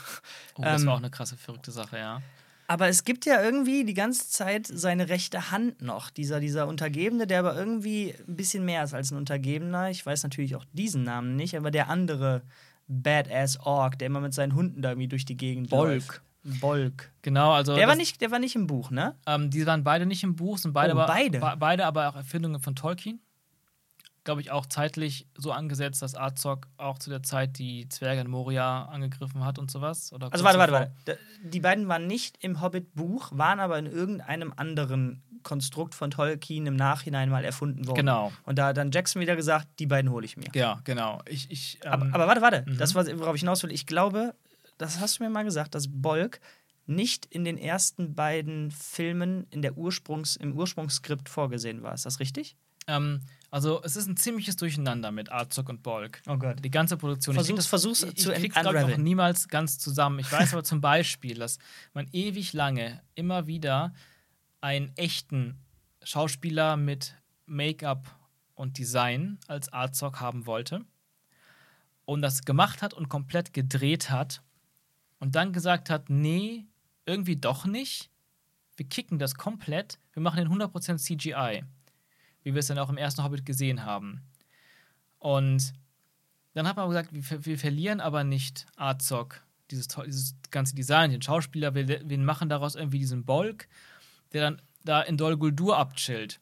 Oh, das Ähm, war auch eine krasse, verrückte Sache, ja. Aber es gibt ja irgendwie die ganze Zeit seine rechte Hand noch. Dieser, dieser Untergebene, der aber irgendwie ein bisschen mehr ist als ein Untergebener. Ich weiß natürlich auch diesen Namen nicht, aber der andere Badass Ork, der immer mit seinen Hunden da irgendwie durch die Gegend Bolk. läuft. Bolk. Genau, also. Der war, nicht, der war nicht im Buch, ne? Ähm, die waren beide nicht im Buch, sind beide, Oh, aber, beide? Be beide aber auch Erfindungen von Tolkien. Glaube ich auch zeitlich so angesetzt, dass Azog auch zu der Zeit die Zwerge in Moria angegriffen hat und sowas. Oder Also warte, warte, warte. Da- Die beiden waren nicht im Hobbit-Buch, waren aber in irgendeinem anderen Konstrukt von Tolkien im Nachhinein mal erfunden worden. Genau. Und da hat dann Jackson wieder gesagt, die beiden hole ich mir. Ja, genau. Ich, ich, ähm, Aber, aber warte, warte. mhm. Das, was, worauf ich hinaus will, ich glaube, das hast du mir mal gesagt, dass Bolk nicht in den ersten beiden Filmen in der Ursprungs, im Ursprungsskript vorgesehen war. Ist das richtig? ähm, also es ist ein ziemliches Durcheinander mit Azog und Bolk. Oh Gott. Die ganze Produktion. Versuch's- ich das- versuch's ich, zu ich krieg's, glaub ich, auch niemals ganz zusammen. Ich weiß aber zum Beispiel, dass man ewig lange immer wieder einen echten Schauspieler mit Make-up und Design als Azog haben wollte und das gemacht hat und komplett gedreht hat und dann gesagt hat, nee, irgendwie doch nicht. Wir kicken das komplett. Wir machen den 100% CGI wie wir es dann auch im ersten Hobbit gesehen haben. Und dann hat man gesagt, wir, wir verlieren aber nicht Azog, dieses, dieses ganze Design, den Schauspieler, wir, wir machen daraus irgendwie diesen Bolk, der dann da in Dol Guldur abchillt.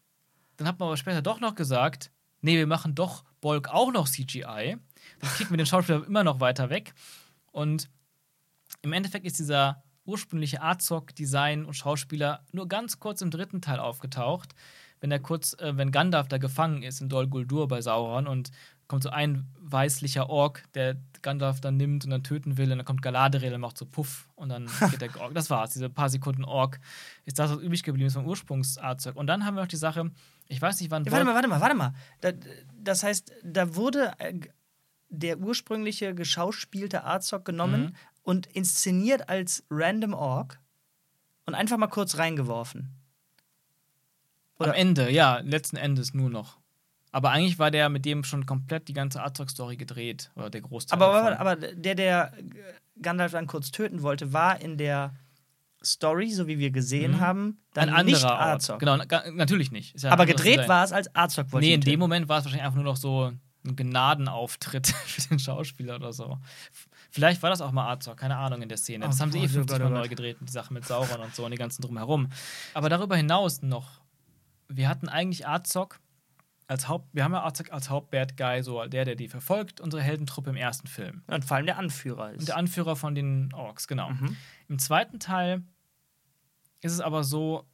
Dann hat man aber später doch noch gesagt, nee, wir machen doch Bolk auch noch CGI. Dann kicken wir den Schauspieler immer noch weiter weg. Und im Endeffekt ist dieser ursprüngliche Azog-Design und Schauspieler nur ganz kurz im dritten Teil aufgetaucht, wenn er kurz, äh, wenn Gandalf da gefangen ist in Dol Guldur bei Sauron und kommt so ein weißlicher Ork, der Gandalf dann nimmt und dann töten will und dann kommt Galadriel und macht so Puff und dann geht der Ork. Das war's, diese paar Sekunden Ork ist das, was übrig geblieben ist vom Ursprungsazog. Und dann haben wir noch die Sache, ich weiß nicht, wann Ja, warte mal, warte mal, warte mal. Da, das heißt, da wurde äh, der ursprüngliche geschauspielte Azog genommen Mhm. Und inszeniert als Random Ork und einfach mal kurz reingeworfen. Am Oder- Ende, ja, letzten Endes nur noch. Aber eigentlich war der mit dem schon komplett die ganze Azog-Story gedreht. Oder der Großteil Aber, davon. aber, der, der Gandalf dann kurz töten wollte, war in der Story, so wie wir gesehen Mhm. haben, dann Ein nicht anderer Ort. Azog. Genau, na- natürlich nicht. Ja Aber gedreht war es als Azog. wollte Nee, in dem. Moment war es wahrscheinlich einfach nur noch so ein Gnadenauftritt für den Schauspieler oder so. Vielleicht war das auch mal Azog, keine Ahnung in der Szene. Das Oh haben sie eh Gott, oh 50 Gott, Mal neu gedreht, die Sache mit Sauron und so und die ganzen drumherum. Aber darüber hinaus noch, wir hatten eigentlich Azog als Haupt, wir haben ja Azog als Haupt-Bad Guy, so der, der die verfolgt, unsere Heldentruppe im ersten Film. Und vor allem der Anführer ist. Und der Anführer von den Orks, genau. Mhm. Im zweiten Teil ist es aber so,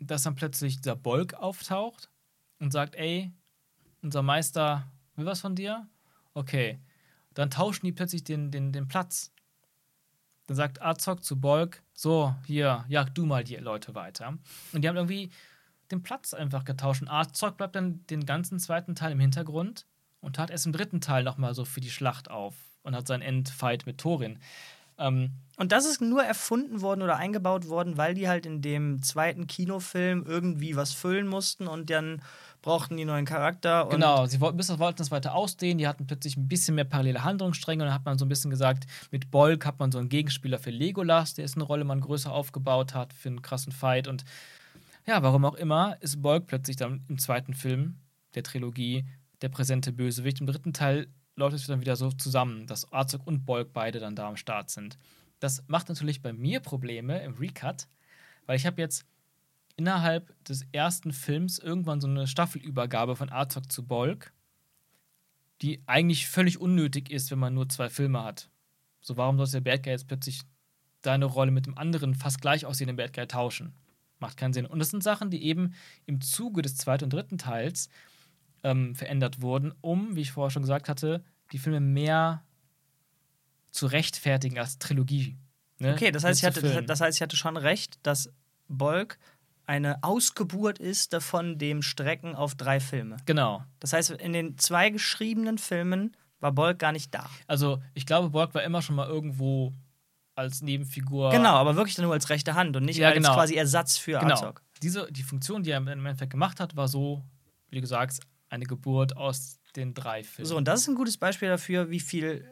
dass dann plötzlich dieser Bolk auftaucht und sagt, ey, unser Meister will was von dir? Okay. Dann tauschen die plötzlich den, den, den Platz. Dann sagt Azog zu Bolk, so, hier, jag du mal die Leute weiter. Und die haben irgendwie den Platz einfach getauscht. Und Azog bleibt dann den ganzen zweiten Teil im Hintergrund und tat erst im dritten Teil nochmal so für die Schlacht auf und hat seinen Endfight mit Thorin. Ähm, Und das ist nur erfunden worden oder eingebaut worden, weil die halt in dem zweiten Kinofilm irgendwie was füllen mussten und dann brauchten die neuen Charakter. Genau, sie wollten, bis das wollten das weiter ausdehnen. Die hatten plötzlich ein bisschen mehr parallele Handlungsstränge und dann hat man so ein bisschen gesagt, mit Bolk hat man so einen Gegenspieler für Legolas, der ist eine Rolle, man größer aufgebaut hat für einen krassen Fight. Und ja, warum auch immer, ist Bolk plötzlich dann im zweiten Film der Trilogie der präsente Bösewicht. Im dritten Teil läuft es dann wieder so zusammen, dass Azog und Bolk beide dann da am Start sind. Das macht natürlich bei mir Probleme im Recut, weil ich habe jetzt innerhalb des ersten Films irgendwann so eine Staffelübergabe von Azog zu Bolk, die eigentlich völlig unnötig ist, wenn man nur zwei Filme hat. So, warum soll der Bad Guy jetzt plötzlich deine Rolle mit dem anderen fast gleich aussehenden Bad Guy tauschen? Macht keinen Sinn. Und das sind Sachen, die eben im Zuge des zweiten und dritten Teils ähm, verändert wurden, um, wie ich vorher schon gesagt hatte, die Filme mehr zu rechtfertigen als Trilogie. Ne? Okay, das heißt, ich hatte, das heißt, ich hatte schon recht, dass Bolk eine Ausgeburt ist von dem Strecken auf drei Filme. Genau. Das heißt, in den zwei geschriebenen Filmen war Bolk gar nicht da. Also, ich glaube, Borg war immer schon mal irgendwo als Nebenfigur. Genau, aber wirklich dann nur als rechte Hand und nicht Ja, als genau. quasi Ersatz für Genau. Azog. Diese, die Funktion, die er im Endeffekt gemacht hat, war so, wie du gesagt hast, eine Geburt aus den drei Filmen. So, und das ist ein gutes Beispiel dafür, wie viel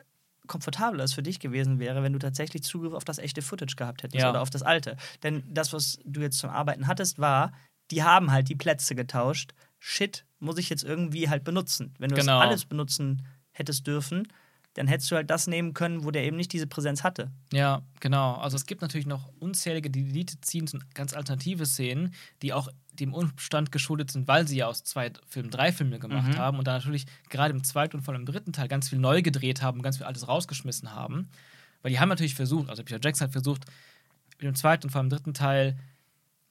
komfortabler es für dich gewesen wäre, wenn du tatsächlich Zugriff auf das echte Footage gehabt hättest Ja. oder auf das alte. Denn das, was du jetzt zum Arbeiten hattest, war, die haben halt die Plätze getauscht. Shit, muss ich jetzt irgendwie halt benutzen. Wenn du Genau. das alles benutzen hättest dürfen, dann hättest du halt das nehmen können, wo der eben nicht diese Präsenz hatte. Ja, genau. Also es gibt natürlich noch unzählige Delete-Scenes und ganz alternative Szenen, die auch dem Umstand geschuldet sind, weil sie ja aus zwei Filmen drei Filme gemacht Mhm. haben und dann natürlich gerade im zweiten und vor allem im dritten Teil ganz viel neu gedreht haben, ganz viel alles rausgeschmissen haben. Weil die haben natürlich versucht, also Peter Jackson hat versucht, mit dem zweiten und vor allem dritten Teil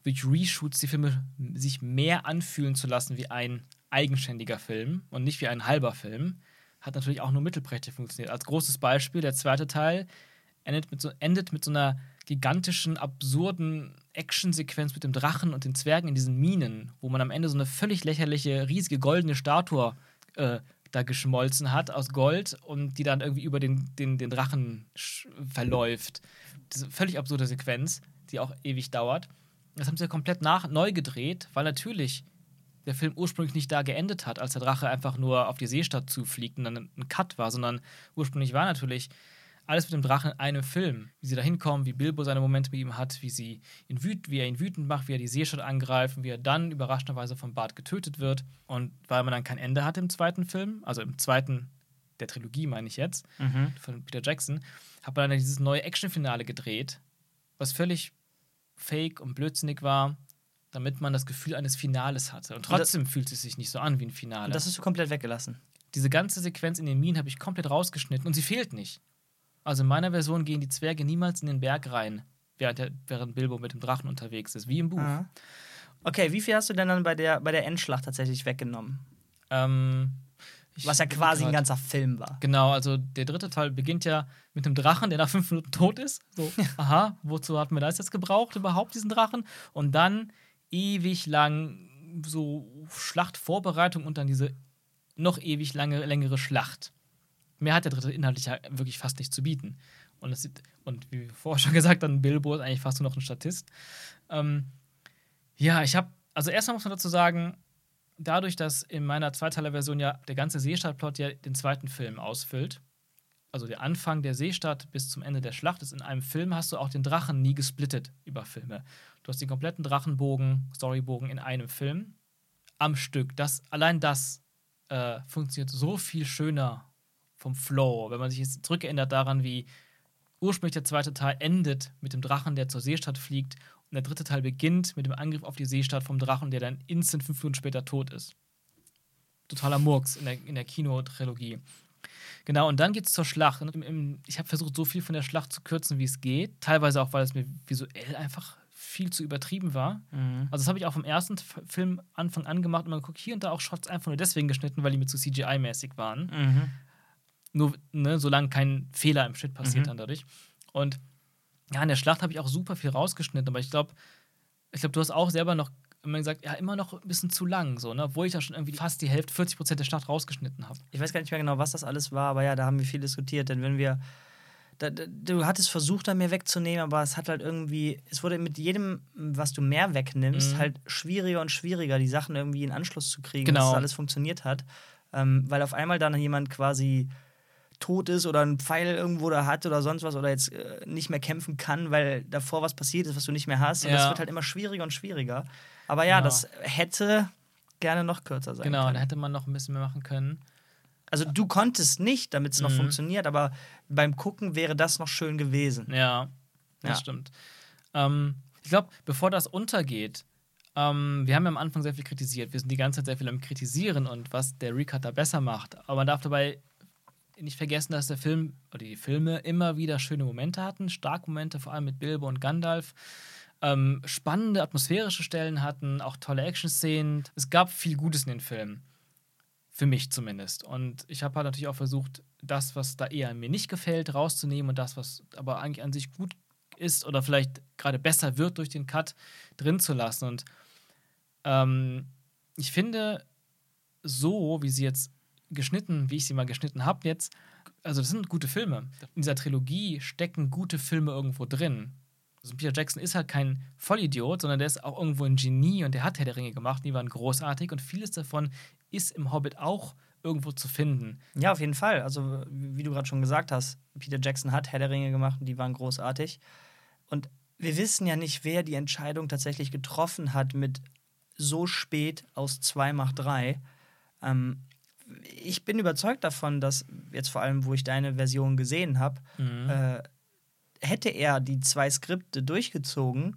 durch Reshoots die Filme sich mehr anfühlen zu lassen wie ein eigenständiger Film und nicht wie ein halber Film. Hat natürlich auch nur mittelprächtig funktioniert. Als großes Beispiel, der zweite Teil endet mit so, endet mit so einer gigantischen, absurden Actionsequenz mit dem Drachen und den Zwergen in diesen Minen, wo man am Ende so eine völlig lächerliche, riesige goldene Statue äh, da geschmolzen hat aus Gold und die dann irgendwie über den, den, den Drachen verläuft. Diese völlig absurde Sequenz, die auch ewig dauert. Das haben sie ja komplett nach, neu gedreht, weil natürlich der Film ursprünglich nicht da geendet hat, als der Drache einfach nur auf die Seestadt zufliegt und dann ein Cut war, sondern ursprünglich war natürlich alles mit dem Drachen in einem Film. Wie sie da hinkommen, wie Bilbo seine Momente mit ihm hat, wie, sie ihn wüt wie er ihn wütend macht, wie er die Seestadt angreift und wie er dann überraschenderweise vom Bart getötet wird. Und weil man dann kein Ende hat im zweiten Film, also im zweiten der Trilogie meine ich jetzt, von Peter Jackson, hat man dann dieses neue Actionfinale gedreht, was völlig fake und blödsinnig war, damit man das Gefühl eines Finales hatte. Und trotzdem fühlt es sich nicht so an wie ein Finale. Und das hast du komplett weggelassen. Diese ganze Sequenz in den Minen habe ich komplett rausgeschnitten und sie fehlt nicht. Also in meiner Version gehen die Zwerge niemals in den Berg rein, während, der, während Bilbo mit dem Drachen unterwegs ist, wie im Buch. Aha. Okay, wie viel hast du denn dann bei der, bei der Endschlacht tatsächlich weggenommen? Ähm, Was ja quasi ein grad- ganzer Film war. Genau, also der dritte Teil beginnt ja mit einem Drachen, der nach fünf Minuten tot ist. So, aha, wozu hatten wir das jetzt gebraucht, überhaupt, diesen Drachen? Und dann ewig lang so Schlachtvorbereitung und dann diese noch ewig lange, längere Schlacht. Mehr hat der dritte inhaltlich ja wirklich fast nicht zu bieten. Und, sieht, und wie vorher schon gesagt haben, Bilbo ist eigentlich fast nur noch ein Statist. Ähm, ja, ich habe, also erstmal muss man dazu sagen, dadurch, dass in meiner Zweiteiler-Version ja der ganze Seestadtplot ja den zweiten Film ausfüllt, also der Anfang der Seestadt bis zum Ende der Schlacht ist in einem Film, hast du auch den Drachen nie gesplittet über Filme. Du hast den kompletten Drachenbogen, Storybogen in einem Film am Stück. Das, allein das äh, funktioniert so viel schöner vom Flow. Wenn man sich jetzt zurückerinnert daran, wie ursprünglich der zweite Teil endet mit dem Drachen, der zur Seestadt fliegt, und der dritte Teil beginnt mit dem Angriff auf die Seestadt vom Drachen, der dann instant fünf Minuten später tot ist. Totaler Murks in der, in der Kinotrilogie. Genau, und dann geht es zur Schlacht. Im, im, ich habe versucht, so viel von der Schlacht zu kürzen, wie es geht. Teilweise auch, weil es mir visuell einfach viel zu übertrieben war. Mhm. Also das habe ich auch vom ersten Film Anfang an gemacht und man guckt hier und da auch Shots einfach nur deswegen geschnitten, weil die mir zu CGI-mäßig waren. Mhm. Nur, ne, solange kein Fehler im Schnitt passiert mhm. dann dadurch. Und ja, in der Schlacht habe ich auch super viel rausgeschnitten, aber ich glaube, ich glaube, du hast auch selber noch immer gesagt, ja, immer noch ein bisschen zu lang, so, ne? Obwohl ich da schon irgendwie fast die Hälfte, 40 Prozent der Schlacht rausgeschnitten habe. Ich weiß gar nicht mehr genau, was das alles war, aber ja, da haben wir viel diskutiert, denn wenn wir da, da, du hattest versucht, da mehr wegzunehmen, aber es hat halt irgendwie, es wurde mit jedem, was du mehr wegnimmst, mhm. halt schwieriger und schwieriger, die Sachen irgendwie in Anschluss zu kriegen, genau. dass das alles funktioniert hat. Ähm, weil auf einmal dann jemand quasi tot ist oder einen Pfeil irgendwo da hat oder sonst was oder jetzt äh, nicht mehr kämpfen kann, weil davor was passiert ist, was du nicht mehr hast. Und ja. das wird halt immer schwieriger und schwieriger. Aber ja, genau. das hätte gerne noch kürzer sein genau, können. Genau, da hätte man noch ein bisschen mehr machen können. Also du konntest nicht, damit es noch mhm. funktioniert, aber beim Gucken wäre das noch schön gewesen. Ja, das ja. stimmt. Ähm, ich glaube, bevor das untergeht, ähm, wir haben ja am Anfang sehr viel kritisiert. Wir sind die ganze Zeit sehr viel am Kritisieren und was der Recutter besser macht. Aber man darf dabei nicht vergessen, dass der Film oder die Filme immer wieder schöne Momente hatten, starke Momente, vor allem mit Bilbo und Gandalf. Ähm, spannende atmosphärische Stellen hatten, auch tolle Action-Szenen. Es gab viel Gutes in den Filmen. Für mich zumindest. Und ich habe halt natürlich auch versucht, das, was da eher mir nicht gefällt, rauszunehmen und das, was aber eigentlich an sich gut ist oder vielleicht gerade besser wird durch den Cut, drin zu lassen. Und ähm, ich finde, so wie sie jetzt geschnitten, wie ich sie mal geschnitten habe jetzt, also das sind gute Filme. In dieser Trilogie stecken gute Filme irgendwo drin. Also Peter Jackson ist halt kein Vollidiot, sondern der ist auch irgendwo ein Genie und der hat Herr der Ringe gemacht, die waren großartig und vieles davon ist im Hobbit auch irgendwo zu finden. Ja, auf jeden Fall. Also, wie du gerade schon gesagt hast, Peter Jackson hat Herr der Ringe gemacht und die waren großartig. Und wir wissen ja nicht, wer die Entscheidung tatsächlich getroffen hat mit so spät aus 2 macht 3. Ähm, ich bin überzeugt davon, dass jetzt vor allem, wo ich deine Version gesehen habe, mhm. äh, hätte er die zwei Skripte durchgezogen,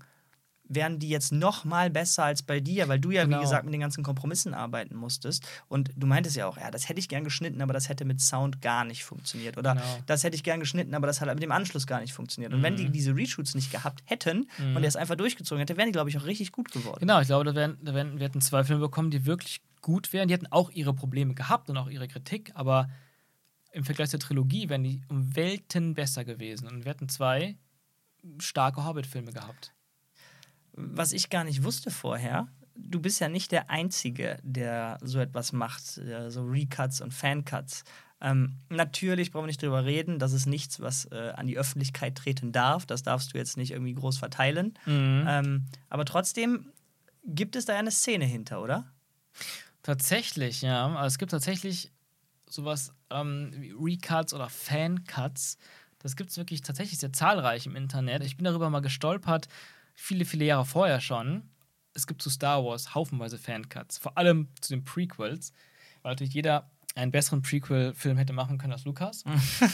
wären die jetzt noch mal besser als bei dir, weil du ja, genau. wie gesagt, mit den ganzen Kompromissen arbeiten musstest. Und du meintest ja auch, ja, das hätte ich gern geschnitten, aber das hätte mit Sound gar nicht funktioniert. Oder genau. das hätte ich gern geschnitten, aber das hat mit dem Anschluss gar nicht funktioniert. Und mhm. wenn die mhm. diese Reshoots nicht gehabt hätten mhm. und er es einfach durchgezogen hätte, wären die, glaube ich, auch richtig gut geworden. Genau, ich glaube, da wären, da wären, wir hätten zwei Filme bekommen, die wirklich gut wären. Die hätten auch ihre Probleme gehabt und auch ihre Kritik, aber im Vergleich zur Trilogie wären die um Welten besser gewesen. Und wir hätten zwei starke Hobbit-Filme gehabt was ich gar nicht wusste vorher, du bist ja nicht der Einzige, der so etwas macht, so Recuts und Fancuts. Ähm, natürlich brauchen wir nicht drüber reden, das ist nichts, was äh, an die Öffentlichkeit treten darf. Das darfst du jetzt nicht irgendwie groß verteilen. Mhm. Ähm, aber trotzdem gibt es da eine Szene hinter, oder? Tatsächlich, ja. Also es gibt tatsächlich sowas ähm, wie Recuts oder Fancuts. Das gibt es wirklich tatsächlich sehr zahlreich im Internet. Ich bin darüber mal gestolpert viele, viele Jahre vorher schon. Es gibt zu Star Wars haufenweise Fancuts, vor allem zu den Prequels, weil natürlich jeder einen besseren Prequel-Film hätte machen können als Lukas.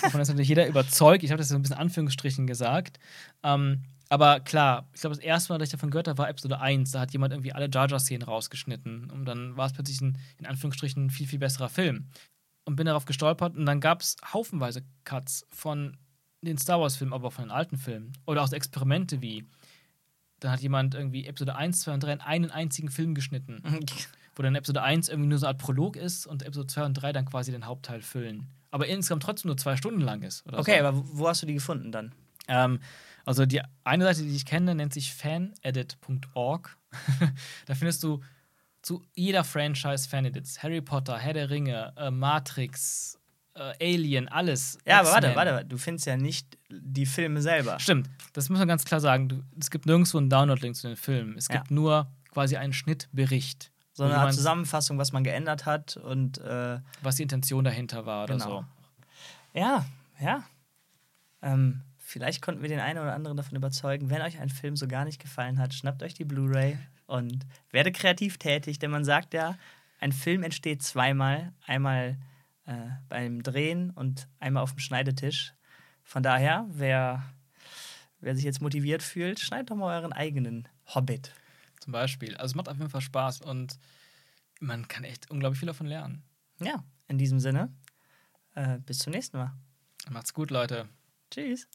Davon ist natürlich jeder überzeugt. Ich habe das so ein bisschen Anführungsstrichen gesagt. Ähm, aber klar, ich glaube, das erste Mal, dass ich davon gehört habe, war Episode 1. Da hat jemand irgendwie alle Jar Jar-Szenen rausgeschnitten. Und dann war es plötzlich ein, in Anführungsstrichen, ein viel, viel besserer Film. Und bin darauf gestolpert. Und dann gab es haufenweise Cuts von den Star Wars-Filmen, aber auch von den alten Filmen. Oder auch Experimente wie dann hat jemand irgendwie Episode 1, 2 und 3 in einen einzigen Film geschnitten. wo dann Episode 1 irgendwie nur so eine Art Prolog ist und Episode 2 und 3 dann quasi den Hauptteil füllen. Aber insgesamt trotzdem nur zwei Stunden lang ist. okay, so. aber wo hast du die gefunden dann? Ähm, also die eine Seite, die ich kenne, nennt sich fanedit.org. da findest du zu jeder Franchise Fanedits. Harry Potter, Herr der Ringe, äh, Matrix, äh, Alien, alles. Ja, aber warte, warte, du findest ja nicht die Filme selber. Stimmt, das muss man ganz klar sagen. Du, es gibt nirgendwo einen Download-Link zu den Filmen. Es gibt ja. nur quasi einen Schnittbericht. So eine Art Zusammenfassung, was man geändert hat und äh, was die Intention dahinter war oder genau. so. Ja, ja, ähm, vielleicht konnten wir den einen oder anderen davon überzeugen, wenn euch ein Film so gar nicht gefallen hat, schnappt euch die Blu-ray und werdet kreativ tätig, denn man sagt ja, ein Film entsteht zweimal, einmal äh, beim Drehen und einmal auf dem Schneidetisch. Von daher, wer, wer sich jetzt motiviert fühlt, schneidet doch mal euren eigenen Hobbit. Zum Beispiel. Also es macht auf jeden Fall Spaß und man kann echt unglaublich viel davon lernen. Ja, in diesem Sinne, äh, bis zum nächsten Mal. Macht's gut, Leute. Tschüss.